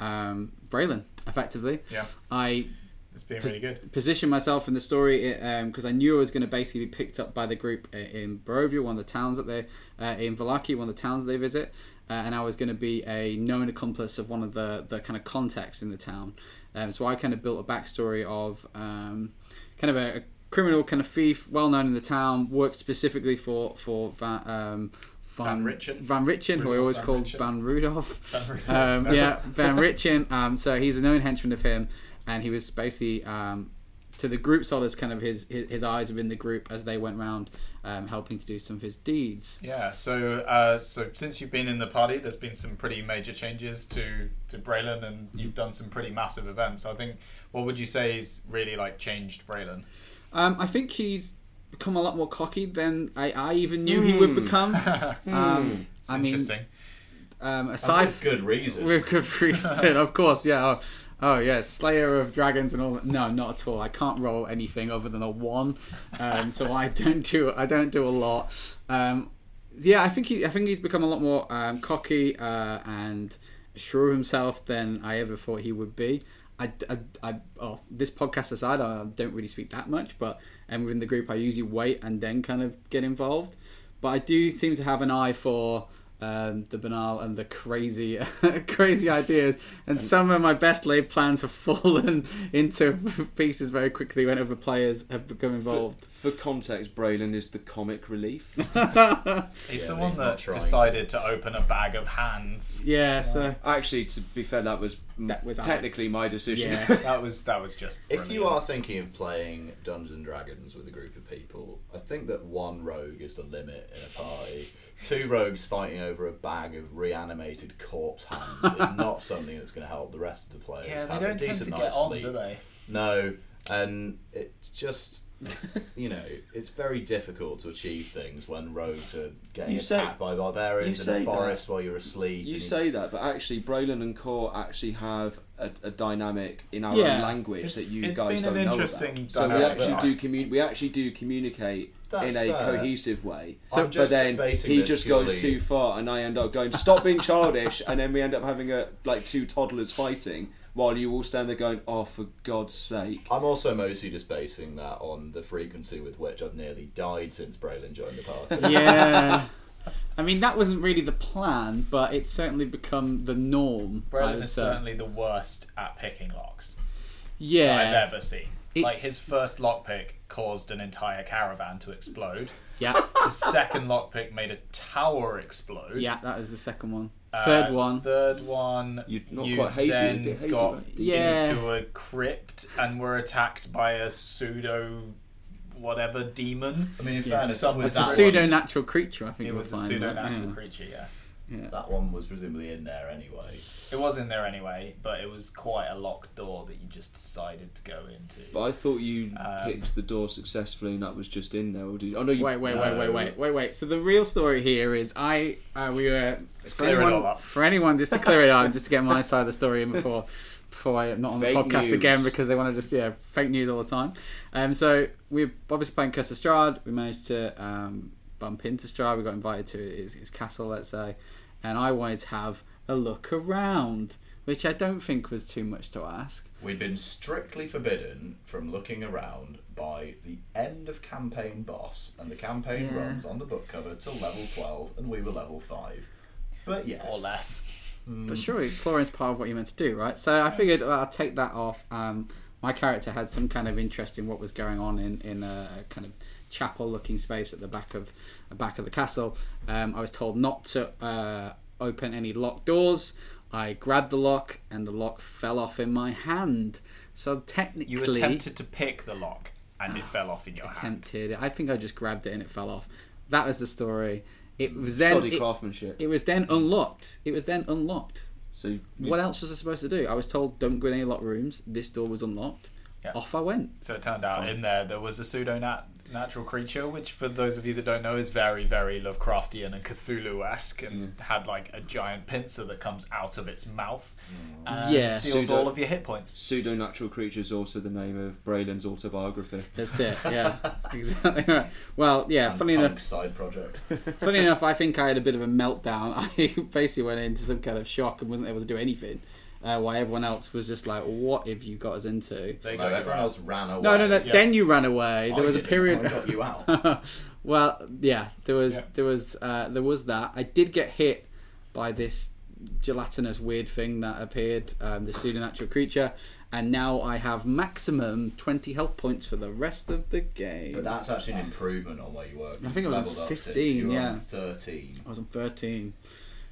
um, Braylon effectively Yeah, i it's been really good. position myself in the story because I knew I was going to basically be picked up by the group in Barovia, one of the towns that they uh, in Vallaki, one of the towns they visit, uh, and I was going to be a known accomplice of one of the the kind of contacts in the town. Um, so I kind of built a backstory of um, kind of a, a criminal kind of thief, well known in the town, worked specifically for for Van. Um, Van Richten? Van Richten, who I always Van called Richten. Van Rudolph. Van Rudolph, Um, yeah, Van Richten. Um, so he's a known henchman of him, and he was basically um, to the group solace, kind of his, his his eyes within the group as they went round, um, helping to do some of his deeds. Yeah, so uh, so since you've been in the party, there's been some pretty major changes to to Braylon, and you've done some pretty massive events. I think what would you say is really like changed Braylon? Um, I think he's become a lot more cocky than I, I even knew he would become. Um, It's I mean, interesting. um, aside with good reason. with good reason, of course, yeah. Oh, yeah, Slayer of Dragons and all. No, not at all. I can't roll anything other than a one, um, so I don't do I don't do a lot. Um, yeah, I think he I think he's become a lot more um, cocky uh, and sure of himself than I ever thought he would be. I, I, I oh, this podcast aside, I don't really speak that much, but and within the group, I usually wait and then kind of get involved. But I do seem to have an eye for um, the banal and the crazy, crazy ideas. And some of my best laid plans have fallen into pieces very quickly when other players have become involved. for context, Braylon is the comic relief. He's Yeah, the one he's that decided to open a bag of hands. yeah, so Actually, to be fair, that was That was technically Alex. my decision. Yeah. that was that was just. If you are thinking of playing Dungeons and Dragons with a group of people, I think that one rogue is the limit in a party. Two rogues fighting over a bag of reanimated corpse hands is not something that's going to help the rest of the players. yeah, they have a don't tend decent to get night's on, sleep. do they? No, and it's just you know it's very difficult to achieve things when rogues are getting You say- attacked by barbarians in say the that. forest while you're asleep. You and say that, but actually, Braylon and Core actually have a, a dynamic in our Yeah. own language It's- that you it's guys been don't an know interesting about. So we actually do commun- We actually do communicate That's in a fair. cohesive way. I'm but then he just purely- goes too far, and I end up going, "Stop being childish," and then we end up having a like two toddlers fighting, while you all stand there going, "Oh, for God's sake!" I'm also mostly just basing that on the frequency with which I've nearly died since Braylon joined the party. yeah. I mean, that wasn't really the plan, but it's certainly become the norm. I Braylon is certainly the worst at picking locks yeah. I've ever seen. Like his first lockpick caused an entire caravan to explode. Yeah, His second lockpick made a tower explode. yeah, that is the second one. Uh, Third one. Third one. You're not you quite hazy, then hazy, got right? Yeah. into a crypt and were attacked by a pseudo whatever demon. I mean, in Yeah, fairness, some- with It's a that pseudo one, natural creature, I think It was a pseudo natural Yeah. creature, yes. Yeah. that one was presumably in there anyway. It was in there anyway, but it was quite a locked door that you just decided to go into. But I thought you Um, picked the door successfully, and that was just in there. Or did you? Oh no, you Wait, wait, wait, wait, wait, wait, wait. So the real story here is I, uh, we were for clear it anyone, all up. for anyone just to clear it up, just to get my side of the story in before, before I am not on the podcast news. again because they want to just yeah fake news all the time. Um, so we're obviously playing Curse of Strahd. We managed to um, bump into Strahd. We got invited to his, his castle, let's say, and I wanted to have a look around, which I don't think was too much to ask. We'd been strictly forbidden from looking around by the end of campaign boss, and the campaign Yeah. runs on the book cover till level 12, and we were level 5. But yes. or less. But surely exploring is part of what you're meant to do, right? So I figured well, I'll take that off. Um, my character had some kind of interest in what was going on in, in a kind of chapel-looking space at the back of the back of the castle. Um, I was told not to uh, open any locked doors. I grabbed the lock, and the lock fell off in my hand. So technically, You attempted to pick the lock and it fell off in your hand. attempted. I think I just grabbed it and it fell off. That was the story. It was then. shoddy It, craftsmanship. it was then unlocked. It was then unlocked. so you- What else was I supposed to do? I was told don't go in any locked rooms. This door was unlocked. Yeah. Off I went. So it turned out in there there was a pseudo nat- natural creature, which for those of you that don't know is very, very Lovecraftian and Cthulhu esque, and mm. had like a giant pincer that comes out of its mouth mm. and Yeah. steals Pseudo- all of your hit points. Pseudo natural creature is also the name of Braylon's autobiography. That's it. Yeah, exactly right. Well, yeah. And Funny punk enough, side project. funny enough, I think I had a bit of a meltdown. I basically went into some kind of shock and wasn't able to do anything. Uh, while everyone else was just like, "What have you got us into?" They no, everyone else ran away. No, no, no. Yeah. Then you ran away. I There was a period. I got you out. well, yeah, there was Yeah. there was uh, there was that. I did get hit by this gelatinous weird thing that appeared, um, the supernatural creature, and now I have maximum twenty health points for the rest of the game. But that's actually an improvement on where you were. I think I was on up 15, you were yeah. on 13. I was on thirteen.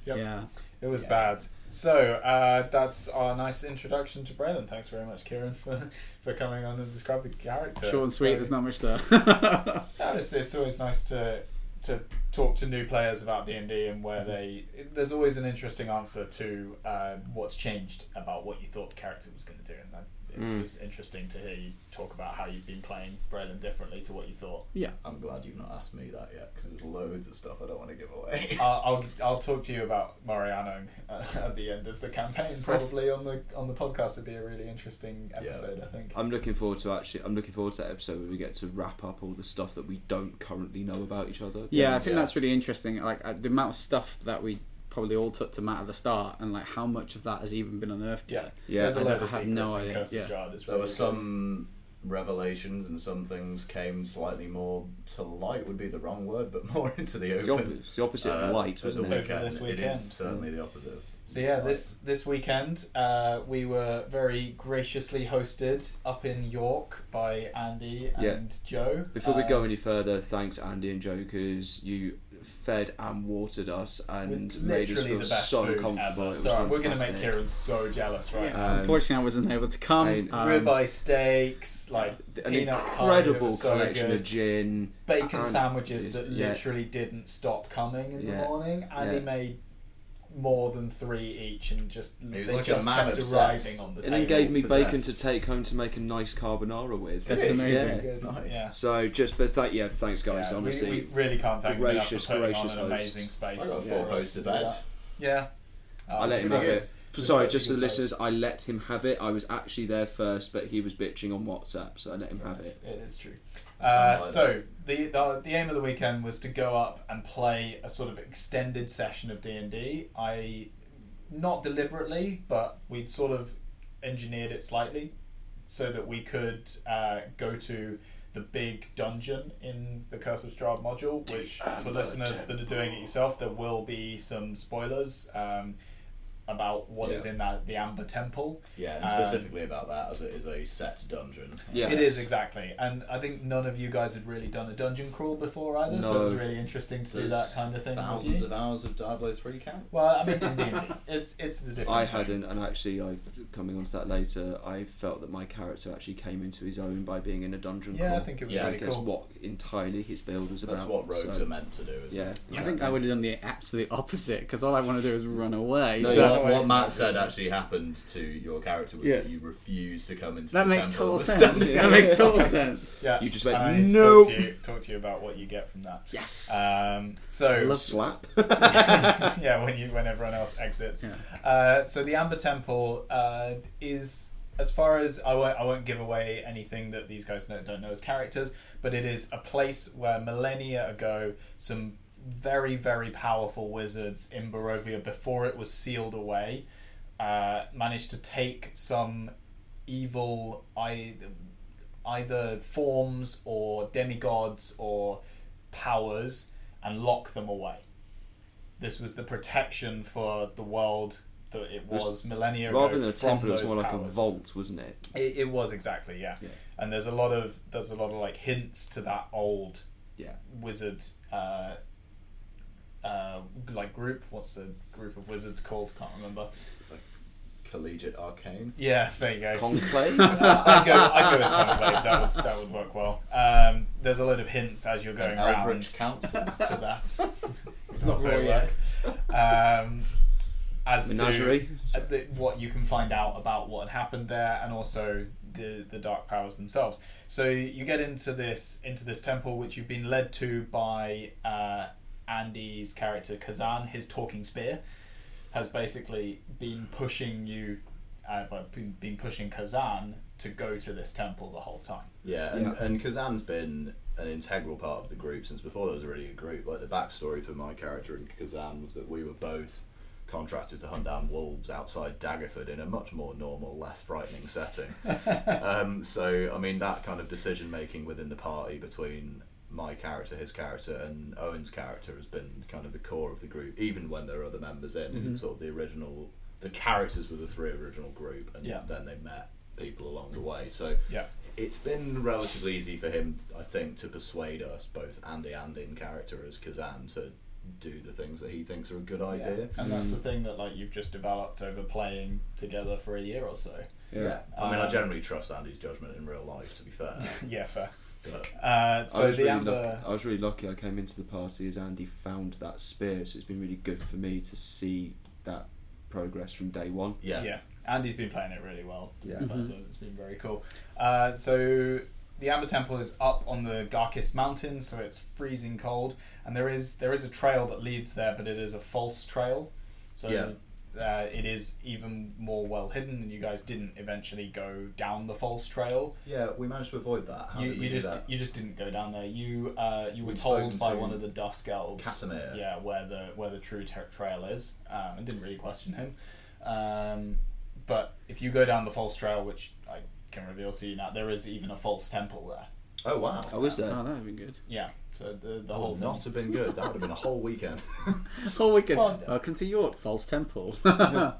Yep. Yeah. It was Yeah. bad. So uh, that's our nice introduction to Braylon. Thanks very much, Kieran, for, for coming on and describe the character. Short and sweet. So- There's not much there. No, it's, it's always nice to to talk to new players about D and D and where they. There's always an interesting answer to uh, what's changed about what you thought the character was going to do, and that, it Mm. was interesting to hear you talk about how you've been playing Braylon differently to what you thought. yeah. I'm glad you've not asked me that yet because there's loads of stuff I don't want to give away. I'll, I'll I'll talk to you about Mariano uh, at the end of the campaign, probably on the on the podcast. It'd be a really interesting episode, I think. I'm looking forward to actually. I'm looking forward to that episode where we get to wrap up all the stuff that we don't currently know about each other. Yeah, I think Yeah. that's really interesting. Like uh, the amount of stuff that we probably all took to Matt at the start, and like how much of that has even been unearthed Yeah, yet. Yeah, There's a I load don't- of I have secrets no idea, yeah. Strahd. It's There were good. some revelations and some things came slightly more to light would be the wrong word, but more into the It's the, open. opposite, it's the opposite uh, of light, at wasn't the it? Over weekend. this weekend. is certainly the opposite. So yeah, this this weekend uh, we were very graciously hosted up in York by Andy and Yeah. Joe. Before we Uh, go any further, thanks Andy and Joe because you fed and watered us and made us feel the best so food comfortable. ever. Sorry, we're gonna make fantastic. Kieran so jealous right Yeah, now. Um, unfortunately, I wasn't able to come. I- Um, Ribeye steaks, like An peanut incredible that was so collection good. of gin, bacon and- sandwiches that yeah. literally didn't stop coming in the morning, and Yeah. he made more than three each, and just He was they like a just man kept obsessed. arriving on the and table. then gave me possessed. bacon to take home to make a nice carbonara with. That's It is amazing. really good. Nice. Yeah. So just, but th- yeah, thanks guys. Yeah, honestly, we, really can't thank him enough for putting gracious on an host. amazing space. I got a four us poster to bed. that. Yeah, Oh, I let it's him have good. it. It's Sorry, just for the good listeners, I let him have it. I was actually there first, but he was bitching on WhatsApp, so I let him have it. It is true. Uh, so the, the the aim of the weekend was to go up and play a sort of extended session of D and D. I not deliberately, but we'd sort of engineered it slightly so that we could uh, go to the big dungeon in the Curse of Strahd module. Which, for listeners that are doing it yourself, there will be some spoilers. Um, about what is Yeah. in that the Amber Temple. Yeah, and Um, specifically about that as it is a set dungeon. Yeah. It is exactly, and I think none of you guys had really done a dungeon crawl before either, so it was really interesting to do that kind of thing. Thousands of hours of Diablo three count. Well, I mean, in it's it's the different. I thing. hadn't, and actually, I coming on to that later. I felt that my character actually came into his own by being in a dungeon. Crawl. Yeah, I crawl. think it was Yeah, really That's cool. what entirely his build was about. That's what rogues so- are meant to do. Isn't Yeah, it? I think I would have done the absolute opposite because all I want to do is run away. No, So so yeah. What, what Matt said actually happened to your character was Yeah. that you refused to come into that the makes total sense. stand that makes total sense. Yeah, You just went, and I need to "Nope." talk to you, talk to you about what you get from that. Yes. Um, so love slap. yeah, when you when everyone else exits. Yeah. Uh, so the Amber Temple uh, is, as far as I won't, I won't give away anything that these guys know, don't know as characters, but it is a place where millennia ago some very very powerful wizards in Barovia before it was sealed away uh, managed to take some evil I, either forms or demigods or powers and lock them away. This was the protection for the world that it was- millennia Rather ago than a temple, it was more like a vault, wasn't it? It, it was exactly yeah. Yeah. and there's a lot of there's a lot of like hints to that old Yeah. wizard uh, uh, like group. What's the group of wizards called? Can't remember. Collegiate arcane. Yeah, there you go. Conclave. I go, I go with conclave. That would, that would work well. Um, there's a lot of hints as you're going An around Eldritch Council. to that. It's not Also raw work. Um, as Menagerie. to uh, the, what you can find out about what had happened there, and also the the dark powers themselves. So you get into this into this temple, which you've been led to by uh, Andy's character Kazan. His talking spear has basically been pushing you, uh, well, been, been pushing Kazan to go to this temple the whole time. Yeah, and, Yeah. and Kazan's been an integral part of the group since before there was really a group. Like the backstory for my character and Kazan was that we were both contracted to hunt down wolves outside Daggerford in a much more normal, less frightening setting. um, so, I mean, that kind of decision making within the party between my character, his character, and Owen's character has been kind of the core of the group, even when there are other members in. Mm-hmm. Sort of the original, the characters were the three original group, and Yeah. then they met people along the way. So, Yeah. it's been relatively easy for him, I think, to persuade us, both Andy and in character as Kazan, to do the things that he thinks are a good idea. And that's the thing that like you've just developed over playing together for a year or so. Yeah. I mean, I Um, generally trust Andy's judgment in real life, to be fair. yeah, fair. But Uh, so I was the really amber. lucky. I was really lucky. I came into the party as Andy found that spear, so it's been really good for me to see that progress from day one. yeah. Yeah. Andy's been playing it really well. Yeah. That's what- it's been very cool. Uh, so the Amber Temple is up on the Ghakis Mountain, so it's freezing cold, and there is there is a trail that leads there, but it is a false trail. So Yeah. Uh, it is even more well hidden, and you guys didn't eventually go down the false trail. Yeah, we managed to avoid that. How you we you just that? you just didn't go down there. You uh, you were We'd told by to one of the Dusk Elves, Kasimir. yeah, where the where the true tra- trail is, um, and didn't really question him. Um, but if you go down the false trail, which I can reveal to you now, there is even a false temple there. Oh, wow. Oh, is there? Oh, that would have been good. Yeah, so the the whole would thing. not have been good. That would have been a whole weekend. Oh, wicked. Well, Welcome to York, False Temple.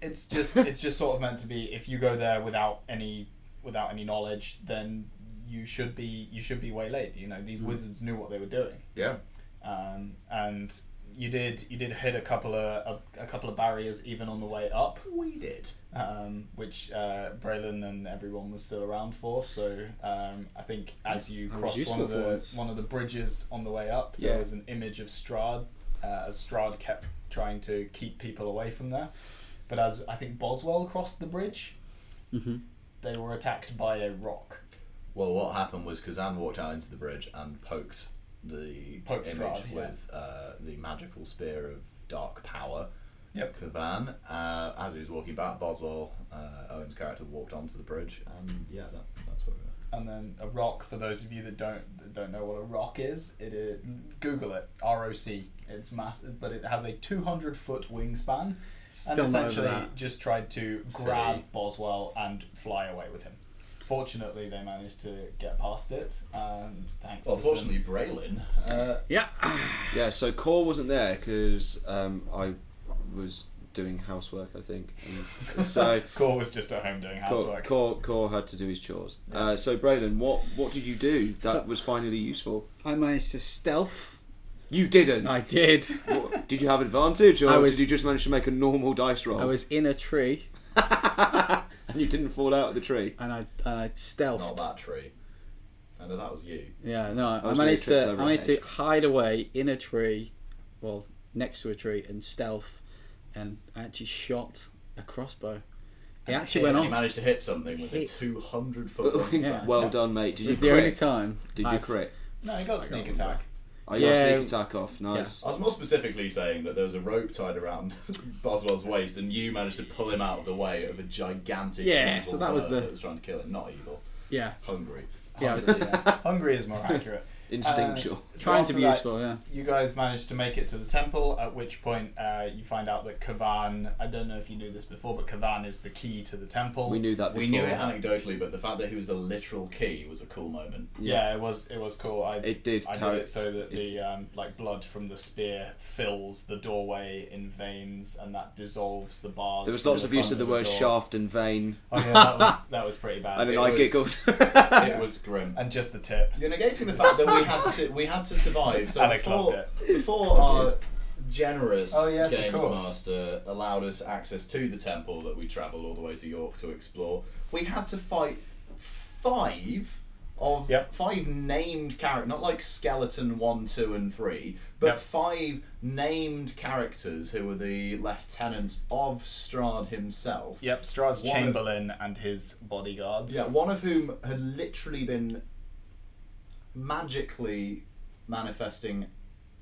It's just it's just sort of meant to be if you go there without any without any knowledge, then you should be you should be waylaid. You know these wizards knew what they were doing. yeah. um, and you did you did hit a couple of a, a couple of barriers even on the way up, We did. um, which uh, Braylon and everyone was still around for. So um, I think as you I crossed one of the once. one of the bridges on the way up, Yeah. there was an image of Strahd uh, as Strahd kept trying to keep people away from there. But as I think Boswell crossed the bridge, Mm-hmm. they were attacked by a rock. Well, what happened was Kazan walked out into the bridge and poked the Poked image Strahd, yeah. with uh, the magical spear of dark power. Yep. Kavan. Uh, as he was walking back, Boswell, uh, Owen's character, walked onto the bridge, and yeah, that, that's what we were. and then a rock. For those of you that don't that don't know what a rock is, it is Google it. R O C. It's massive, but it has a two hundred foot wingspan, Still and essentially just tried to Silly. grab Boswell and fly away with him. Fortunately, they managed to get past it, and thanks Well, to some- Braylon. Uh, Yeah. Yeah, so Core wasn't there because um, I was doing housework, I think. And so Core was just at home doing housework. Core, Core had to do his chores. Uh, so Braylon, what what did you do that So- was finally useful? I managed to stealth. You didn't. I did. What- did you have advantage, or I was- did you just manage to make a normal dice roll? I was in a tree and you didn't fall out of the tree. and I and I stealthed. not that tree. I know that was you. Yeah, no, I, was really managed to over I a managed to hide away in a tree, well, next to a tree and stealth, and I actually shot a crossbow. It actually went And he managed to hit something with Hit. a 200 foot. Yeah. Well done, mate. Did It you was crit? the only time. Did you I've- crit? No, he got sneak attack. Oh, you got Yeah. sneak attack off. Nice. I was more specifically saying that there was a rope tied around Boswell's waist, and you managed to pull him out of the way of a gigantic Yeah, so that was the- that was trying to kill him. Not evil, Yeah, hungry. Yeah, was- Hungry, yeah. Hungry is more accurate. Instinctual. So trying to after be that, useful. Yeah. You guys managed to make it to the temple, at which point uh, you find out that Kavan. I don't know if you knew this before, but Kavan is the key to the temple. we knew that before. We knew it anecdotally, but the fact that he was the literal key was a cool moment. Yeah, it was. It was cool. I, It did I did it so that the um, like blood from the spear fills the doorway in veins, and that dissolves the bars. There was lots the of use of the the word door. shaft and vein, Oh yeah, that was that was pretty bad. and then it I was- giggled. it was grim. and just the tip. You're negating the fact that we had to we had to survive. So Alex before, loved it. before our generous Oh, yes, of games course. master allowed us access to the temple that we travelled all the way to York to explore, we had to fight five of Yep. five named characters, not like skeleton one, two, and three, but Yep. five named characters who were the lieutenants of Strahd himself. Yep, Strahd's One of- chamberlain and his bodyguards. Yeah, one of whom had literally been magically manifesting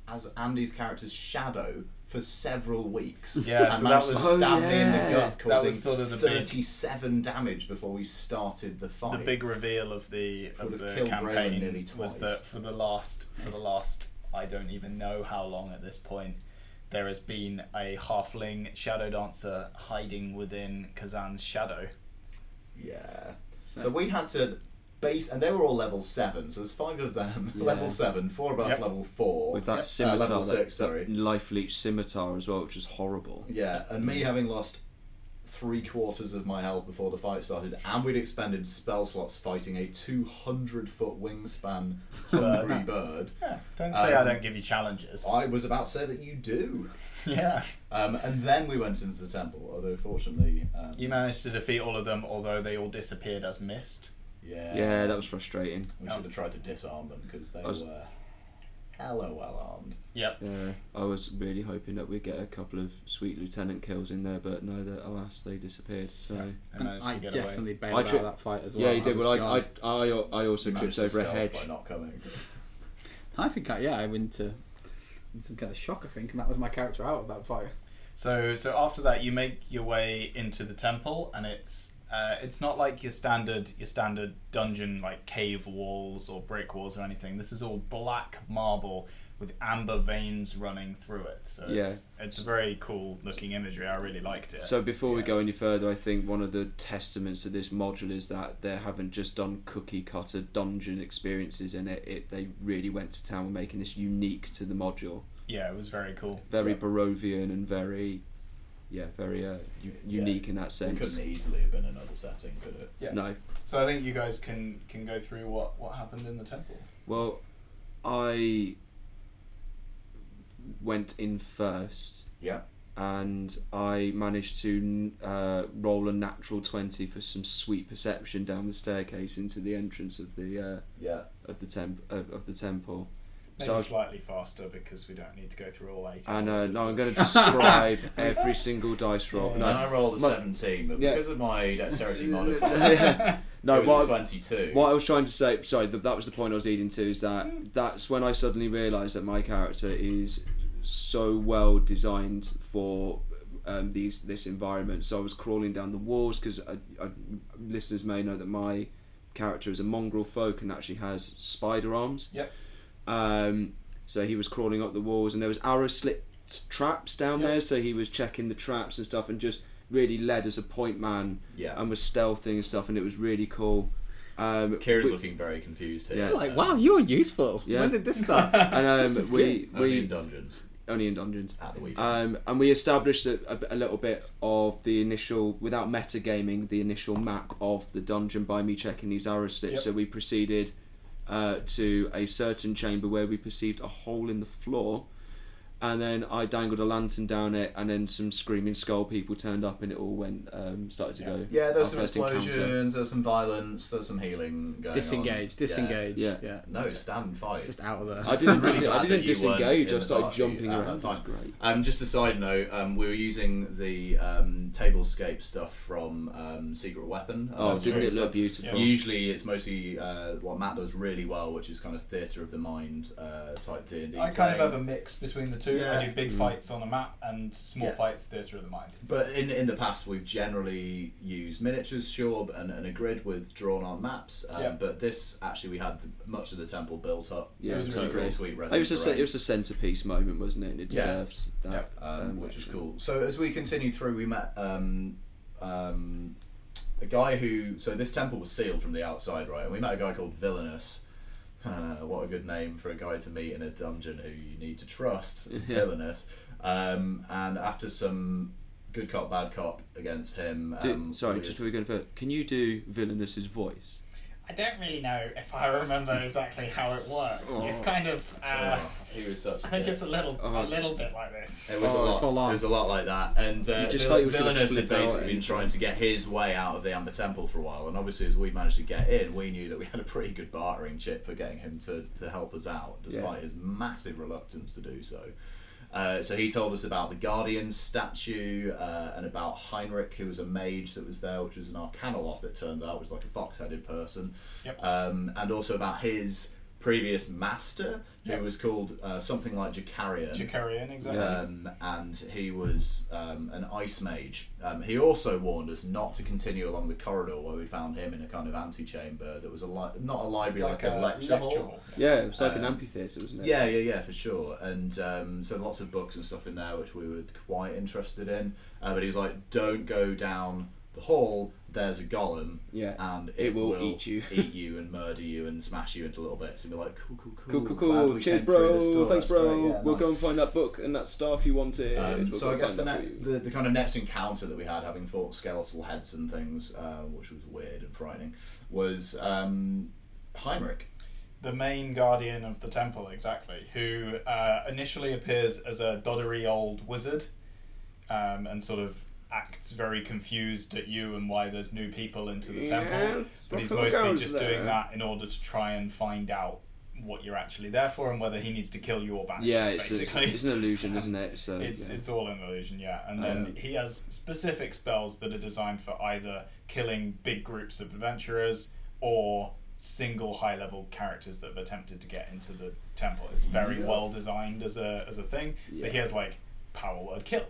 as Andy's character's shadow for several weeks. Yeah, and so that was- to stab me in the Oh, gut, causing sort of the big- 37 damage before we started the fight. the big reveal of the Would of the killed nearly campaign was that for the last for the last I don't even know how long at this point there has been a halfling shadow dancer hiding within Kazan's shadow. Yeah. So we had to base, and they were all level seven. So there's five of them, level seven, four of us Yep. level four. With that Uh, scimitar, level that, six, that sorry. life leech scimitar as well, which was horrible. Yeah, and me having lost three quarters of my health before the fight started, and we'd expended spell slots fighting a 200 foot wingspan hungry bird. Yeah, don't say I Um, don't give you challenges. I was about to say that you do. yeah, Um, and then we went into the temple, although fortunately. Um, you managed to defeat all of them, although they all disappeared as mist. Yeah. Yeah, that was frustrating. We should have tried to disarm them because they was- were hella well armed. Yep. Yeah, I was really hoping that we'd get a couple of sweet lieutenant kills in there, but no, that alas they disappeared. So They And managed I to get definitely away. bailed I out tri- of that fight as well. yeah, you did. was Well, I, gone. I, I, I also You tripped managed to over a stealth hedge. by not coming. I think I, yeah, I went to in some kind of shock. I think, and that was my character out of that fight. So so after that, you make your way into the temple, and it's uh, it's not like your standard your standard dungeon like cave walls or brick walls or anything. This is all black marble with amber veins running through it. So it's, it's a very cool looking imagery. I really liked it. So before we go any further, I think one of the testaments to this module is that they haven't just done cookie cutter dungeon experiences in it. It they really went to town with making this unique to the module. yeah, it was very cool. Very Yeah. Barovian and very, yeah, very uh, u- Yeah. unique in that It sense. couldn't easily have been another setting, could it? Yeah. No, So I think you guys can can go through what what happened in the temple. well, I went in first, Yeah. and I managed to uh, roll a natural twenty for some sweet perception down the staircase into the entrance of the uh, Yeah. of the temp of, of the temple. Maybe So slightly faster because we don't need to go through all eight. And hours uh, no, I'm going to describe every single dice roll. Yeah. No, And I rolled a my- 17, but Yeah. because of my dexterity modifier, no, it was what, a 22. what I was trying to say, sorry, th- that was the point I was leading to, is that that's when I suddenly realised that my character is so well designed for um, these this environment. So I was crawling down the walls because listeners may know that my character is a mongrel folk and actually has spider arms. Yep. Um, so he was crawling up the walls, and there was arrow slit traps down Yep. there. So he was checking the traps and stuff, and just really led as a point man Yeah. and was stealthing and stuff, and it was really cool. Um, Kira's we- looking very confused here. Yeah. Like, wow, you're useful. Yeah. When did this start? and um, This is we Only we in dungeons only in dungeons. at the weekend. Um, and we established a, a, a little bit of the initial, without metagaming, the initial map of the dungeon by me checking these arrow slits. Yep. So we proceeded uh, to a certain chamber where we perceived a hole in the floor. And then I dangled a lantern down it, and then some screaming skull people turned up, and it all went um, started to Yeah. go. yeah, there was some first encounter. explosions, there was some violence, there was some healing going disengage, on. disengage. Yeah. Yeah. Yeah. No, stand and fight. Just out of there. I didn't, I'm really dis- I didn't that you weren't disengage. I started jumping around. that was time. great. Um, just a side note, um, we were using the um, tablescape stuff from um, Secret Weapon. Oh, Uh, didn't it look beautiful? Usually, it's mostly uh, what Matt does really well, which is kind of theatre of the mind uh, type D and D. I kind of have a mix between the two. Yeah. I do big Mm. fights on a map and small Yeah. fights theatre of the mind. But in, in the past, we've generally used miniatures, sure, and, and a grid with drawn on maps. Um, Yeah. But this, actually, we had the, much of the temple built up. Yeah, it was it was really, really really cool. sweet. It was a terrain. it was a centerpiece moment, wasn't it? And it Yeah. deserved that, um, which was cool. So as we continued through, we met um, um, a guy who. So this temple was sealed from the outside, right? And we met a guy called Villainous. Uh, what a good name for a guy to meet in a dungeon who you need to trust. Villainous. Um, and after some good cop, bad cop against him. Do- um, sorry, just before we go further, can you do Villainous's voice? I don't really know if I remember exactly how it worked. It's Oh. kind of. Uh, Oh, he was such. a I think kid. it's a little, Oh. a little bit like this. It was Oh, a lot. It was a lot like that, and uh, just Vill- thought he Villainous had basically been trying to get his way out of the Amber Temple for a while, and obviously as we managed to get in, we knew that we had a pretty good bartering chip for getting him to, to help us out, despite Yeah. his massive reluctance to do so. Uh, so he told us about the Guardian statue uh, and about Heinrich, who was a mage that was there, which was an Arcanaloth, it turns out, which was like a fox-headed person, Yep. um, and also about his previous master, Yep. who was called uh, something like Jacarian. Jacarian, exactly. Um, and he was um, an ice mage. Um, he also warned us not to continue along the corridor where we found him in a kind of antechamber that was a li- not a library, like, a, lecture, hall. Yeah, it was like an Um, amphitheatre, wasn't it? Yeah, yeah, yeah, for sure. And um, so lots of books and stuff in there which we were quite interested in. Uh, but he was like, don't go down the hall. There's a golem, Yeah. and it, It will eat you. eat you and murder you and smash you into little bits. And be like, cool, cool, cool, Cool, cool, glad cool. we Cheers, came through this bro. door. Thanks, That's bro. great. Yeah, we'll nice. go and find that book and that staff you wanted. Um, We'll so go I guess the, find that ne- for you. the the kind of next encounter that we had, having fought skeletal heads and things, uh, which was weird and frightening, was um, Heinrich. the main guardian of the temple, exactly, who uh, initially appears as a doddery old wizard um, and sort of acts very confused at you and why there's new people into the temple. But he's mostly just there? doing that in order to try and find out what you're actually there for and whether he needs to kill you or banish Yeah, you, it's, it's, basically. it's an illusion, isn't it? So It's yeah. it's all an illusion, yeah. And then Um, he has specific spells that are designed for either killing big groups of adventurers or single high level characters that have attempted to get into the temple. It's very Yeah. well designed as a as a thing. So he has like power word kill.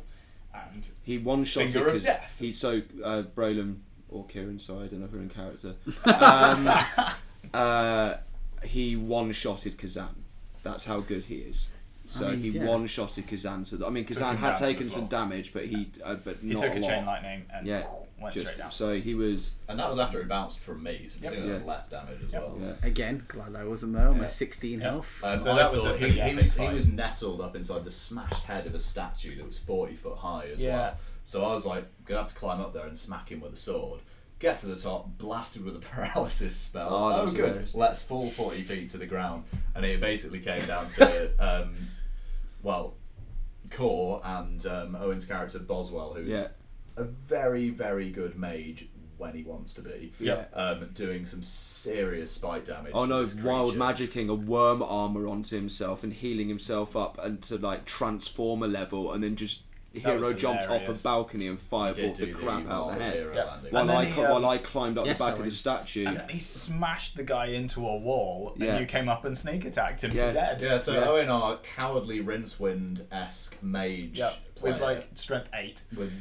And he one shot it Finger because death. he's so uh, Brolin or Kieran. Sorry, I don't know if we're in character. Um, uh, he one shotted Kazan. That's how good he is. So I mean, he yeah. one shotted Kazan. So that, I mean, Kazan had down to the taken some damage, but he uh, but he took a, lot. chain lightning and Yeah, went Just- straight down. so he was And that was after he bounced from me, so Yep. presumably Yeah. less damage as Yep. well. yeah. Again, glad I wasn't there. Almost Yeah. 16 Yeah. health. Um, So I that was a he, he epic was he was nestled up inside the smashed head of a statue that was forty foot high as Yeah. well. So I was like, gonna have to climb up there and smack him with a sword. Get to the top, blasted with a paralysis spell. Oh, that Oh, was good. hilarious. Let's fall forty feet to the ground, and it basically came down to, um, well, Core and um, Owen's character Boswell, who's Yeah. A very, very good mage when he wants to be. Yeah. Um, doing some serious spite damage. Oh no, wild magicking a worm armor onto himself and healing himself up and to like transformer level and then just hero jumped off a hilarious. balcome and fireballed the do crap out of the head. hero Yeah. landing. While I, he, cl- while um, I climbed up Yes, the back of the statue. And then he smashed the guy into a wall, and you came up and sneak attacked him Yeah. to dead. Yeah, so Yeah. Owen, our cowardly Rincewind esque mage, Yeah, with like strength eight. with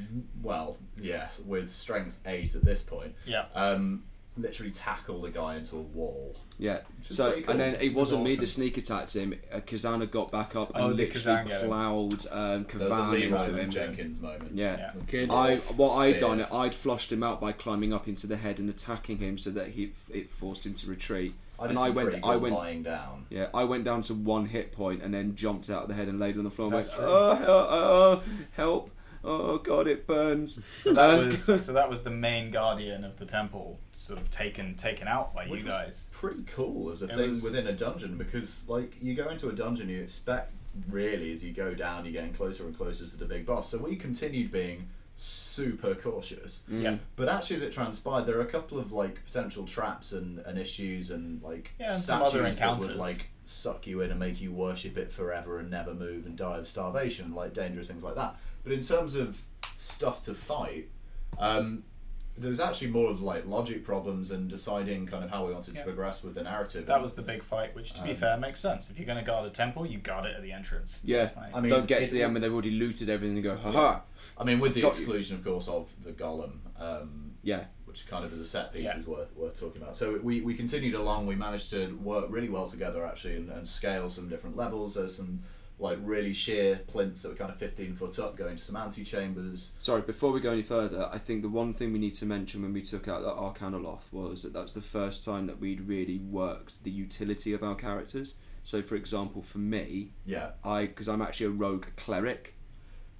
well, yes, with strength eight at this point. Yeah. Um, literally tackle the guy into a wall. Yeah. So cool. and then it wasn't me awesome. that sneak attacked him. Uh, Kazana got back up and Oh, did literally Kazan him? ploughed um, There was a Kavan Lee into Roland him. Jenkins moment. Yeah. Yeah. I what I'd Spear. done, I'd flushed him out by climbing up into the head and attacking him, so that he it forced him to retreat. I did and I went, pretty I good went, lying down. yeah, I went down to one hit point and then jumped out of the head and laid on the floor and That's went, true. oh, oh, oh, help, oh god, it burns. So that Uh, was so that was the main guardian of the temple, sort of taken taken out by Which you was guys. pretty cool as a It thing was- within a dungeon because, like, you go into a dungeon, you expect really as you go down, you're getting closer and closer to the big boss. So we continued being super cautious. Yeah. But actually, as it transpired, there are a couple of like potential traps and, and issues and like Yeah, and some statues other that would like suck you in and make you worship it forever and never move and die of starvation, like dangerous things like that. But in terms of stuff to fight, um, there was actually more of like logic problems and deciding kind of how we wanted Yeah. to progress with the narrative. That was the big fight, which to be Um, fair makes sense. If you're going to guard a temple, you guard it at the entrance. Yeah, Like, I mean, don't get it- to the end where they've already looted everything and go, haha. I mean, with the Got you. exclusion, of course, of the golem. Um, Yeah, which kind of as a set piece Yeah. is worth worth talking about. So we, we continued along. We managed to work really well together actually, and, and scale some different levels. There's some like really sheer plinths that were kind of 15 foot up, going to some antechambers. Sorry, before we go any further, I think the one thing we need to mention when we took out that Arcanaloth was that that's the first time that we'd really worked the utility of our characters. So, for example, for me, Yeah, I because I'm actually a rogue cleric,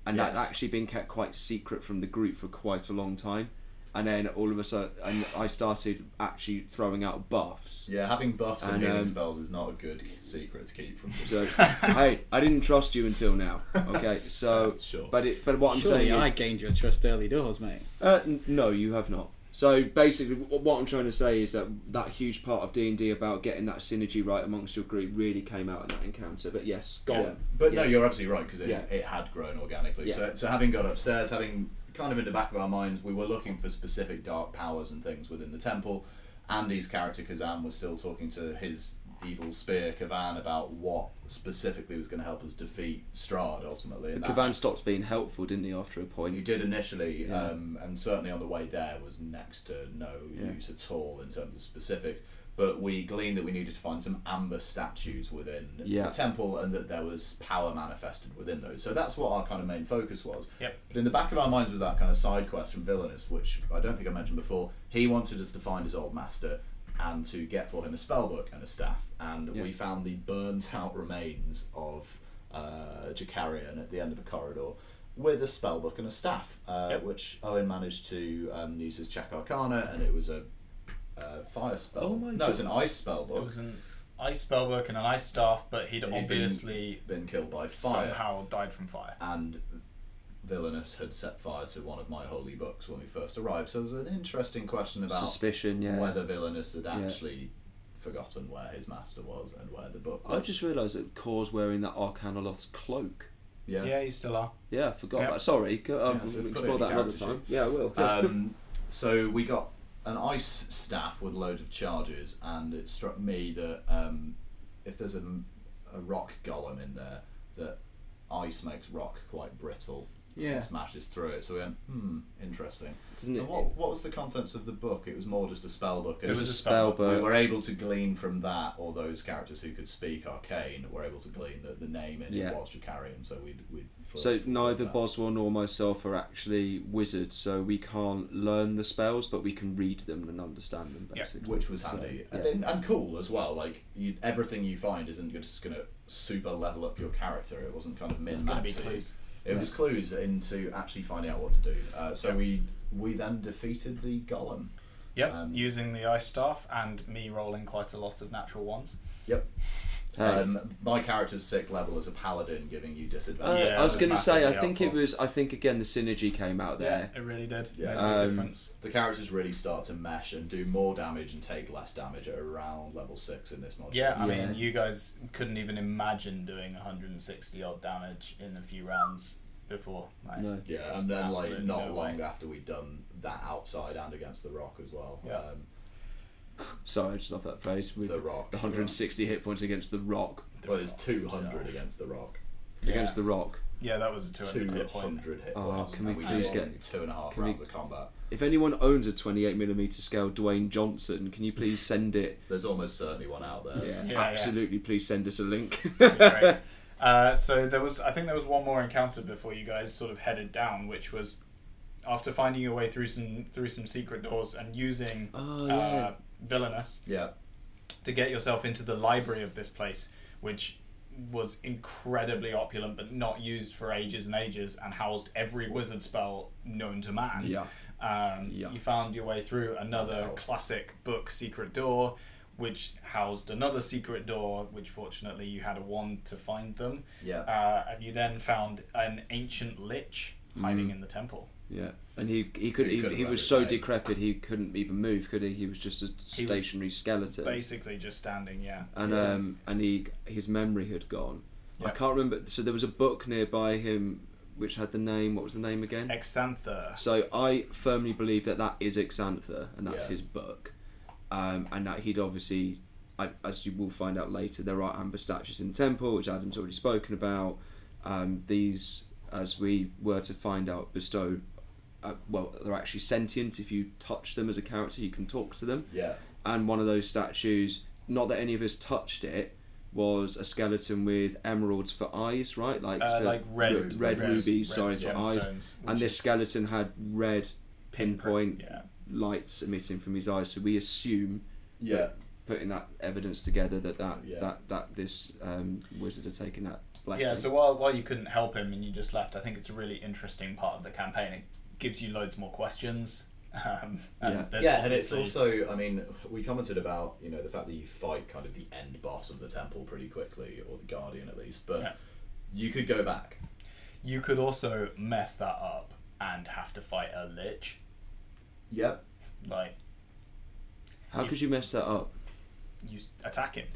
and that's Yes. actually been kept quite secret from the group for quite a long time. And then all of a sudden, and I started actually throwing out buffs. yeah. Having buffs and, And, healing um, spells is not a good secret to keep from. So, hey, I didn't trust you until now. Okay, so, Sure. but it, but what I'm Surely saying I is, gained your trust early doors, mate. Uh, n- no, you have not. So basically, what I'm trying to say is that that huge part of D and D about getting that synergy right amongst your group really came out in that encounter. But yes, go Yeah. on. But no, you're absolutely right because it, Yeah. it had grown organically. Yeah. So, so having got upstairs, having kind of in the back of our minds, we were looking for specific dark powers and things within the temple. Andy's character Kazan was still talking to his evil spear Kavan about what specifically was going to help us defeat Strahd ultimately. And Kavan stopped being helpful, didn't he? After a point, he did initially, Yeah. um, and certainly on the way there was next to no Yeah. use at all in terms of specifics. But we gleaned that we needed to find some amber statues within Yeah. the temple, and that there was power manifested within those. So that's what our kind of main focus was. Yep. But in the back of our minds was that kind of side quest from Villainous, which I don't think I mentioned before. He wanted us to find his old master and to get for him a spellbook and a staff, and Yeah. we found the burnt out remains of uh, Jakarian at the end of a corridor with a spellbook and a staff, uh, Yep. which Owen managed to um, use as check arcana, and it was a, uh fire spell. Oh my no, it's an ice spellbook. It was an ice spellbook and an ice staff, but he'd He'd been- obviously been killed by fire. somehow died from fire. and Villainous had set fire to one of my holy books when we first arrived. So there's an interesting question about Suspicion, yeah. whether Villainous had Yeah. actually forgotten where his master was and where the book I was. just realised that Kor's wearing that Arcanaloth's cloak. yeah. Yeah, you still are. Yeah, I forgot Yeah. about. Sorry, go, uh, Yeah, so we'll put it explore that your another character time. Yeah, I will. um, so we got an ice staff with a load of charges, and it struck me that um, if there's a, a rock golem in there, that ice makes rock quite brittle. Yeah. and smashes through it. So we went, hmm, interesting. Doesn't it? And what, what was the contents of the book? It was more just a spell book. It was a spell spellbook. we book. were able to glean from that, or those characters who could speak arcane were able to glean that the name in Yeah. it was Jakarian. So we'd, we'd So neither that. Boswell nor myself are actually wizards, so we can't learn the spells, but we can read them and understand them Yeah, basically. which was So, handy yeah. and, and, and cool as well. Like you, everything you find isn't just going to super level up your character. It wasn't kind of min It's going to be max it. It was clues into actually finding out what to do. Uh, so Yeah. we we then defeated the golem. Yep, Um, using the ice staff and me rolling quite a lot of natural ones. Yep. Hey. Um, my character's sick level as a paladin, giving you Uh, disadvantage. Yeah, I was going to say, I massively think it was. I think again the synergy came out there. Yeah, it really did. Yeah. Made Um, difference. The characters really start to mesh and do more damage and take less damage at around level six in this module. Yeah, I Yeah. mean, you guys couldn't even imagine doing 160 odd damage in a few rounds before. Like, No. Yeah, and then like not no long way. after we'd done that outside and against the rock as well. Yeah. Um, Sorry, I just love that phrase with the rock. 160 hit points against the Rock. Well, there's 200 Himself. against the rock. Against the Rock. Yeah, that was a 200 hit point. 200 hit Oh, points. can we and please won get- two and a half can we- rounds of combat? If anyone owns a 28mm scale Dwayne Johnson, can you please send it? There's almost certainly one out there. Yeah, yeah. absolutely. Please send us a link. Great. Uh, so there was, I think there was one more encounter before you guys sort of headed down, which was after finding your way through some through some secret doors and using Oh, uh, yeah. Villainous Yeah. to get yourself into the library of this place, which was incredibly opulent but not used for ages and ages and housed every wizard spell known to man. Yeah. Um, Yeah. You found your way through another classic book, Secret Door, which housed another secret door, which fortunately you had a wand to find them. Yeah. Uh, and you then found an ancient lich hiding in the temple. Yeah, and he he could He he, he was so way. decrepit he couldn't even move, could he? He was just a stationary skeleton. Basically, just standing, yeah. and Yeah. um and he his memory had gone. I can't remember. So there was a book nearby him which had the name. What was the name again? Exethanter. So I firmly believe that that is Exethanter, and that's Yeah. his book, um, and that he'd obviously, I, as you will find out later, there are amber statues in the temple, which Adam's already spoken about. Um, these, as we were to find out, bestow. Uh, well, they're actually sentient. If you touch them as a character, you can talk to them. Yeah. And one of those statues, not that any of us touched it, was a skeleton with emeralds for eyes, right? Like Uh, so like red, red, rubies, red sorry, for eyes. gemstones, And this is skeleton had red pinpoint Yeah. lights emitting from his eyes. So we assume, Yeah. putting that evidence together, that that Yeah. that, that this um, wizard had taken that blessing. Yeah, so while, while you couldn't help him and you just left, I think it's a really interesting part of the campaign. It gives you loads more questions. Um, and Yeah. Yeah, and it's also, I mean, we commented about, you know, the fact that you fight kind of the end boss of the temple pretty quickly, or the guardian at least, but Yeah. you could go back. You could also mess that up and have to fight a lich. Yep. Like, how could you mess that up? you attack him.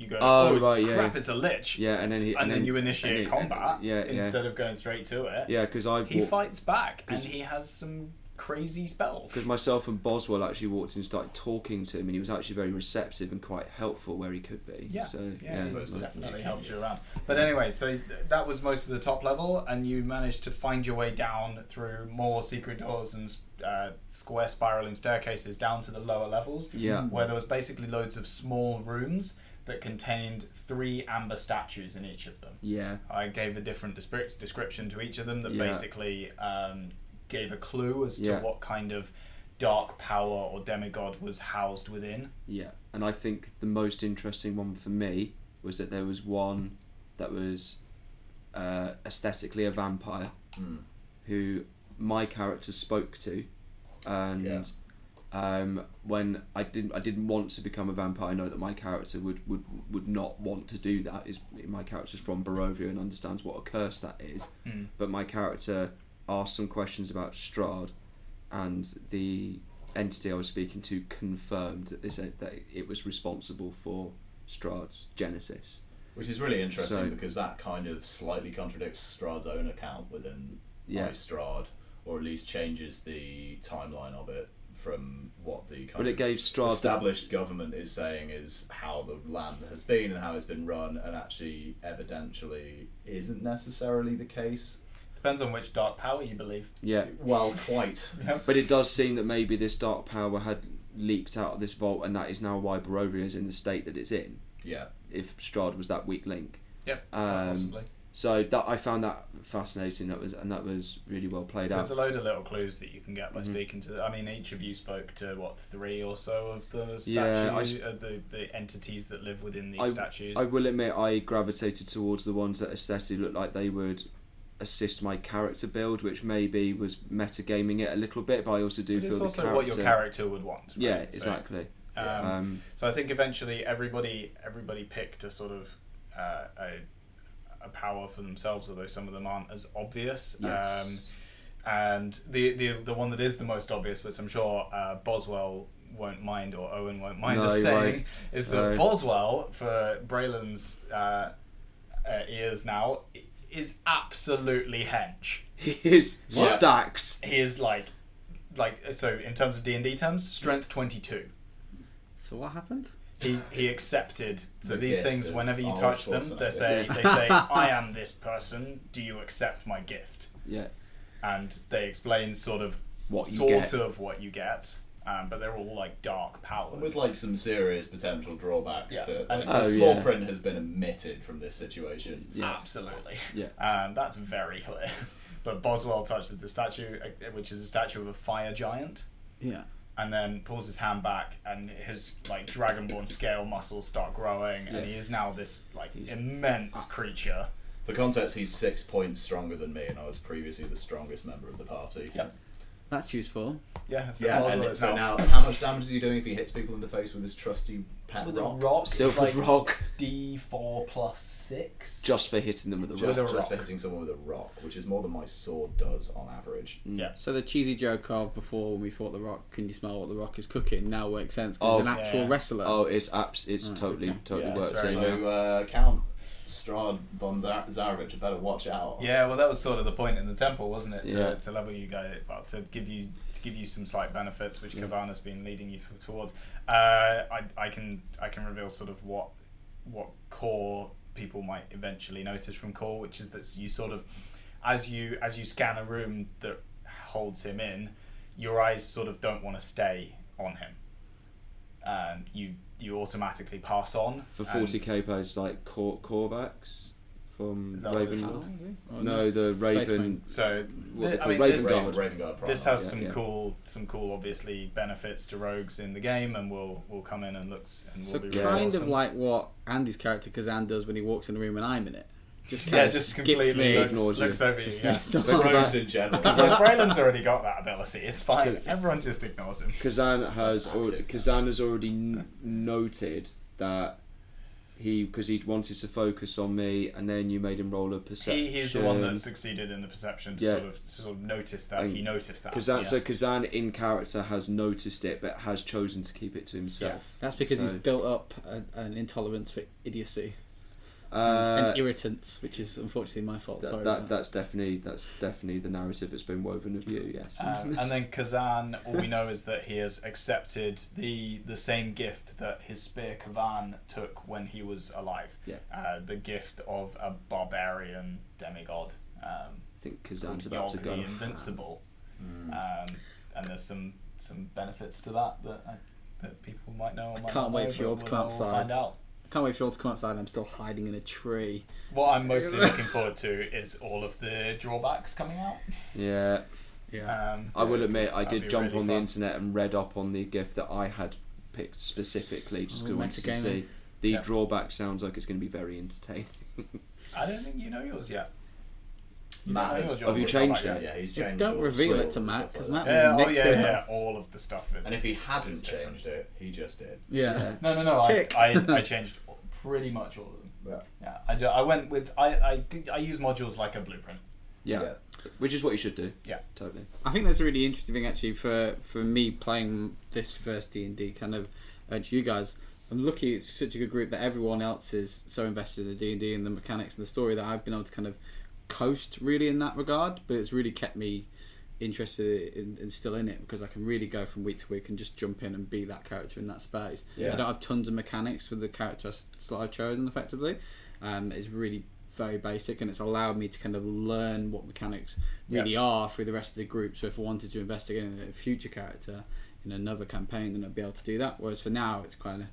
You go, Oh, oh, right, yeah. crap, it's a lich. Yeah, and then he And, then, you and initiate he- combat yeah, yeah. instead of going straight to it. Yeah, because I He walked- fights back and he has some crazy spells. Because myself and Boswell actually walked in and started talking to him, and he was actually very receptive and quite helpful where he could be. Yeah, so, yeah, yeah, he most like- definitely you helped you around. But anyway, so that was most of the top level, and you managed to find your way down through more secret doors and uh, square spiraling staircases down to the lower levels, yeah. where there was basically loads of small rooms that contained three amber statues in each of them. Yeah. I gave a different descrip- description to each of them that Yeah. basically um, gave a clue as to what kind of dark power or demigod was housed within. Yeah, and I think the most interesting one for me was that there was one that was uh, aesthetically a vampire Mm. who my character spoke to, and Yeah. Um, when I didn't I didn't want to become a vampire, I know that my character would, would, would not want to do that. Is my character's from Barovia and understands what a curse that is, Mm. but my character asked some questions about Strahd, and the entity I was speaking to confirmed that this that it was responsible for Strahd's genesis. Which is really interesting So- because that kind of slightly contradicts Strahd's own account within Yeah. My Strahd, or at least changes the timeline of it from what the kind But it of gave Strahd the, established government is saying is how the land has been and how it's been run, and actually, evidentially, isn't necessarily the case. Depends on which dark power you believe. yeah. Well, quite. But it does seem that maybe this dark power had leaked out of this vault, and that is now why Barovia is in the state that it's in. yeah. If Strahd was that weak link, Yep, Um, possibly. So that I found that fascinating. That was and that was really well played There's out. There's a load of little clues that you can get by Mhm. speaking to. I mean, each of you spoke to what three or so of the Yeah, I statues, uh, the the entities that live within these I- statues. I will admit I gravitated towards the ones that aesthetically looked like they would assist my character build, which maybe was metagaming it a little bit, but I also do But feel it's also character. what your character would want. Yeah, right? So- exactly. Um, Um, so I think eventually everybody everybody picked a sort of uh, a a power for themselves, although some of them aren't as obvious. Yes. Um, and the, the the one that is the most obvious, which I'm sure uh, Boswell won't mind or Owen won't mind No, us saying, won't. is that No. Boswell for Braylon's uh, uh, ears now is absolutely hench. he is What? stacked. He is like like so in terms of D and D terms, strength twenty two. So what happened? He he accepted. So The these things, whenever you touch them, they say they say, "I am this person. Do you accept my gift?" Yeah. And they explain sort of What you sort get. of what you get, um, but they're all like dark powers. With like some serious potential drawbacks Yeah. that And- like, Oh, the small yeah. print has been omitted from this situation. Yeah. Absolutely. Yeah. Um, that's very clear. But Boswell touches the statue, uh, which is a statue of a fire giant, Yeah. And then pulls his hand back, and his like dragonborn scale muscles start growing, Yeah. and he is now this like He's- immense ah. creature. For context, he's six points stronger than me, and I was previously the strongest member of the party. Yep. That's useful. Yeah. So Yeah, Boswell and so now now, how much damage is he doing if he hits people in the face with his trusty pet with a rock? rock, it's Silver like rock. D four plus six. Just for hitting them with a Just, rock. Just for hitting someone with a rock, which is more than my sword does on average. Yeah. So the cheesy joke of before when we fought the Rock, can you smell what the Rock is cooking? Now makes sense because Oh, he's an actual yeah. wrestler. Oh, it's abs- It's Oh, totally, okay. totally Yeah, it's works. very in low. now. So, uh, Count Strahd von Zar- Zarovich, better watch out. Yeah, well, that was sort of the point in the temple, wasn't it? To, Yeah. to level you guys, well, to give you to give you some slight benefits, which Yeah. Kavana's been leading you towards. Uh, I, I can I can reveal sort of what what core people might eventually notice from core, which is that you sort of as you as you scan a room that holds him in, your eyes sort of don't want to stay on him. Um, you you automatically pass on For 40k players like Cor- Korvax from Is that what it's Raven. called? Oh, No, the Raven. So What th- I call mean, Raven this, Guard. Raven Guard this has yeah, some yeah. cool, some cool, obviously benefits to rogues in the game, and we'll we'll come in and looks and we'll be Yeah. really kind awesome. of like what Andy's character Kazan does when he walks in the room and I'm in it. Just yeah, kinda just skips completely me. looks, ignores you. looks over you. Just Yeah. makes no- The rogues in general. yeah, Braylon's already got that ability. It's fine. Yes. Everyone just ignores him. Kazan has That's al- active. Kazan has already n- noted that he because he wanted to focus on me, and then you made him roll a perception. He, he's the one that succeeded in the perception to Yeah. sort of to sort of notice that. And he noticed that. Kazan, yeah. So Kazan in character has noticed it, but has chosen to keep it to himself. That's because he's built up a, an intolerance for idiocy Uh, and, and irritants, which is unfortunately my fault. that, Sorry. that, about that. that's definitely that's definitely the narrative that's been woven of you. Yes. Um, and then Kazan, all we know is that he has accepted the the same gift that his spear Kavan took when he was alive. Yeah. Uh, the gift of a barbarian demigod. Um, I think Kazan's called about to Yogg go. the Invincible. Mm. Um, and there's some some benefits to that that uh, that people might know. Or might can't not wait know, for you all to come we'll outside. Find out. Can't wait for you all to come outside. I'm still hiding in a tree. What I'm mostly looking forward to is all of the drawbacks coming out. Yeah. Yeah. Um, I will admit, I did jump really on the internet and read up on the gift that I had picked specifically, just because Oh, I wanted to see. The Yeah. drawback sounds like it's going to be very entertaining. I don't think you know yours yet. You Matt has- Have you changed it? Yeah, he's Yeah, changed. don't all the reveal it to and Matt, stuff 'cause like Matt that. Yeah, oh Nick's yeah, yeah, all of the stuff. Is, And if he is hadn't different. changed it, he just did. Yeah. No, no, no. I, Tick. I, I changed pretty much all of them. Yeah. Yeah, I, do- I went with I, I I use modules like a blueprint. Yeah. Which is what you should do. Yeah. Totally. I think that's a really interesting thing actually for for me playing this first D and D kind of uh, urge you guys. I'm lucky it's such a good group that everyone else is so invested in the D and D and the mechanics and the story that I've been able to kind of coast really in that regard. But it's really kept me interested in, and still in it because I can really go from week to week and just jump in and be that character in that space. Yeah. I don't have tons of mechanics with the character that I've chosen effectively. Um, it's really very basic and it's allowed me to kind of learn what mechanics really are through the rest of the group. So if I wanted to investigate in a future character in another campaign, then I'd be able to do that. Whereas for now, it's kind of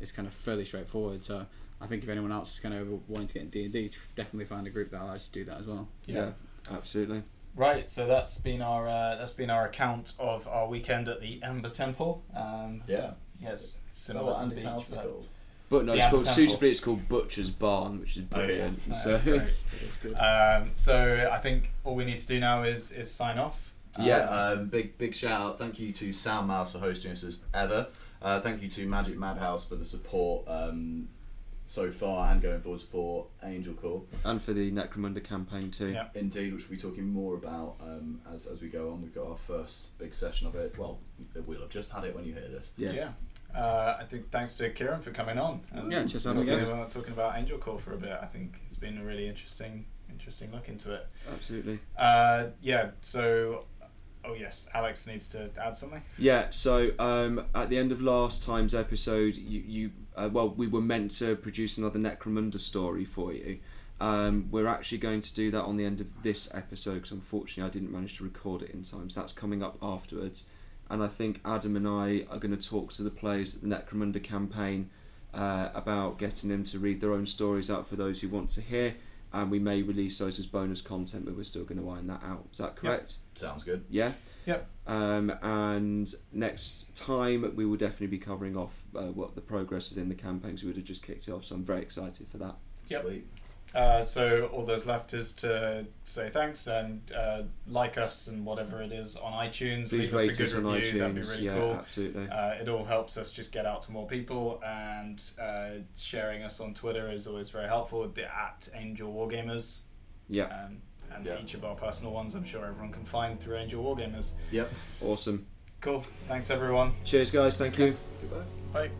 it's kind of fairly straightforward. So I think if anyone else is kind of wanting to get in D and D, definitely find a group that allows you to do that as well. Yeah. Absolutely. Right. So that's been our uh, that's been our account of our weekend at the Ember Temple. Um, Yeah. yes, Is similar what to the Andy's house is so- called? But no, The it's called Amber Temple. suitably. It's called Butcher's Barn, which is Oh, yeah. brilliant. That's so great. It's good. Um, so I think all we need to do now is is sign off. Yeah, Um, um, big big shout out. Thank you to Sound Mouse for hosting us as ever. Uh, thank you to Magic Madhouse for the support um, so far and going forwards for Angel Core. And for the Necromunda campaign too. Yeah. Indeed, which we'll be talking more about um, as, as we go on. We've got our first big session of it. Well, we'll have just had it when you hear this. Yes. Yeah. Uh, I think thanks to Kieran for coming on. And Yeah, just having talking about, talking about Angel Core for a bit. I think it's been a really interesting, interesting look into it. Absolutely. Uh, yeah. So, oh yes, Alex needs to add something. Yeah, so um, at the end of last time's episode, you, you uh, well, we were meant to produce another Necromunda story for you. Um, we're actually going to do that on the end of this episode because unfortunately I didn't manage to record it in time, so that's coming up afterwards. And I think Adam and I are going to talk to the players at the Necromunda campaign uh, about getting them to read their own stories out for those who want to hear. And we may release those as bonus content, but we're still going to iron that out. Is that correct? Sounds good. Yeah. Yep. Um, and next time we will definitely be covering off uh, what the progress is in the campaigns. We would have just kicked it off, so I'm very excited for that. Yep. Sweet. Uh, so all there's left is to say thanks and uh, like us and whatever it is on iTunes. Please Leave us a good us on review. That'd be really yeah, cool. absolutely. Uh, it all helps us just get out to more people, and uh, sharing us on Twitter is always very helpful. The at Angel Wargamers, yeah, um, and Yeah. each of our personal ones, I'm sure everyone can find through Angel Wargamers. Yep. awesome. Cool. Thanks everyone. Cheers, guys. Thank you. guys. Goodbye. Bye.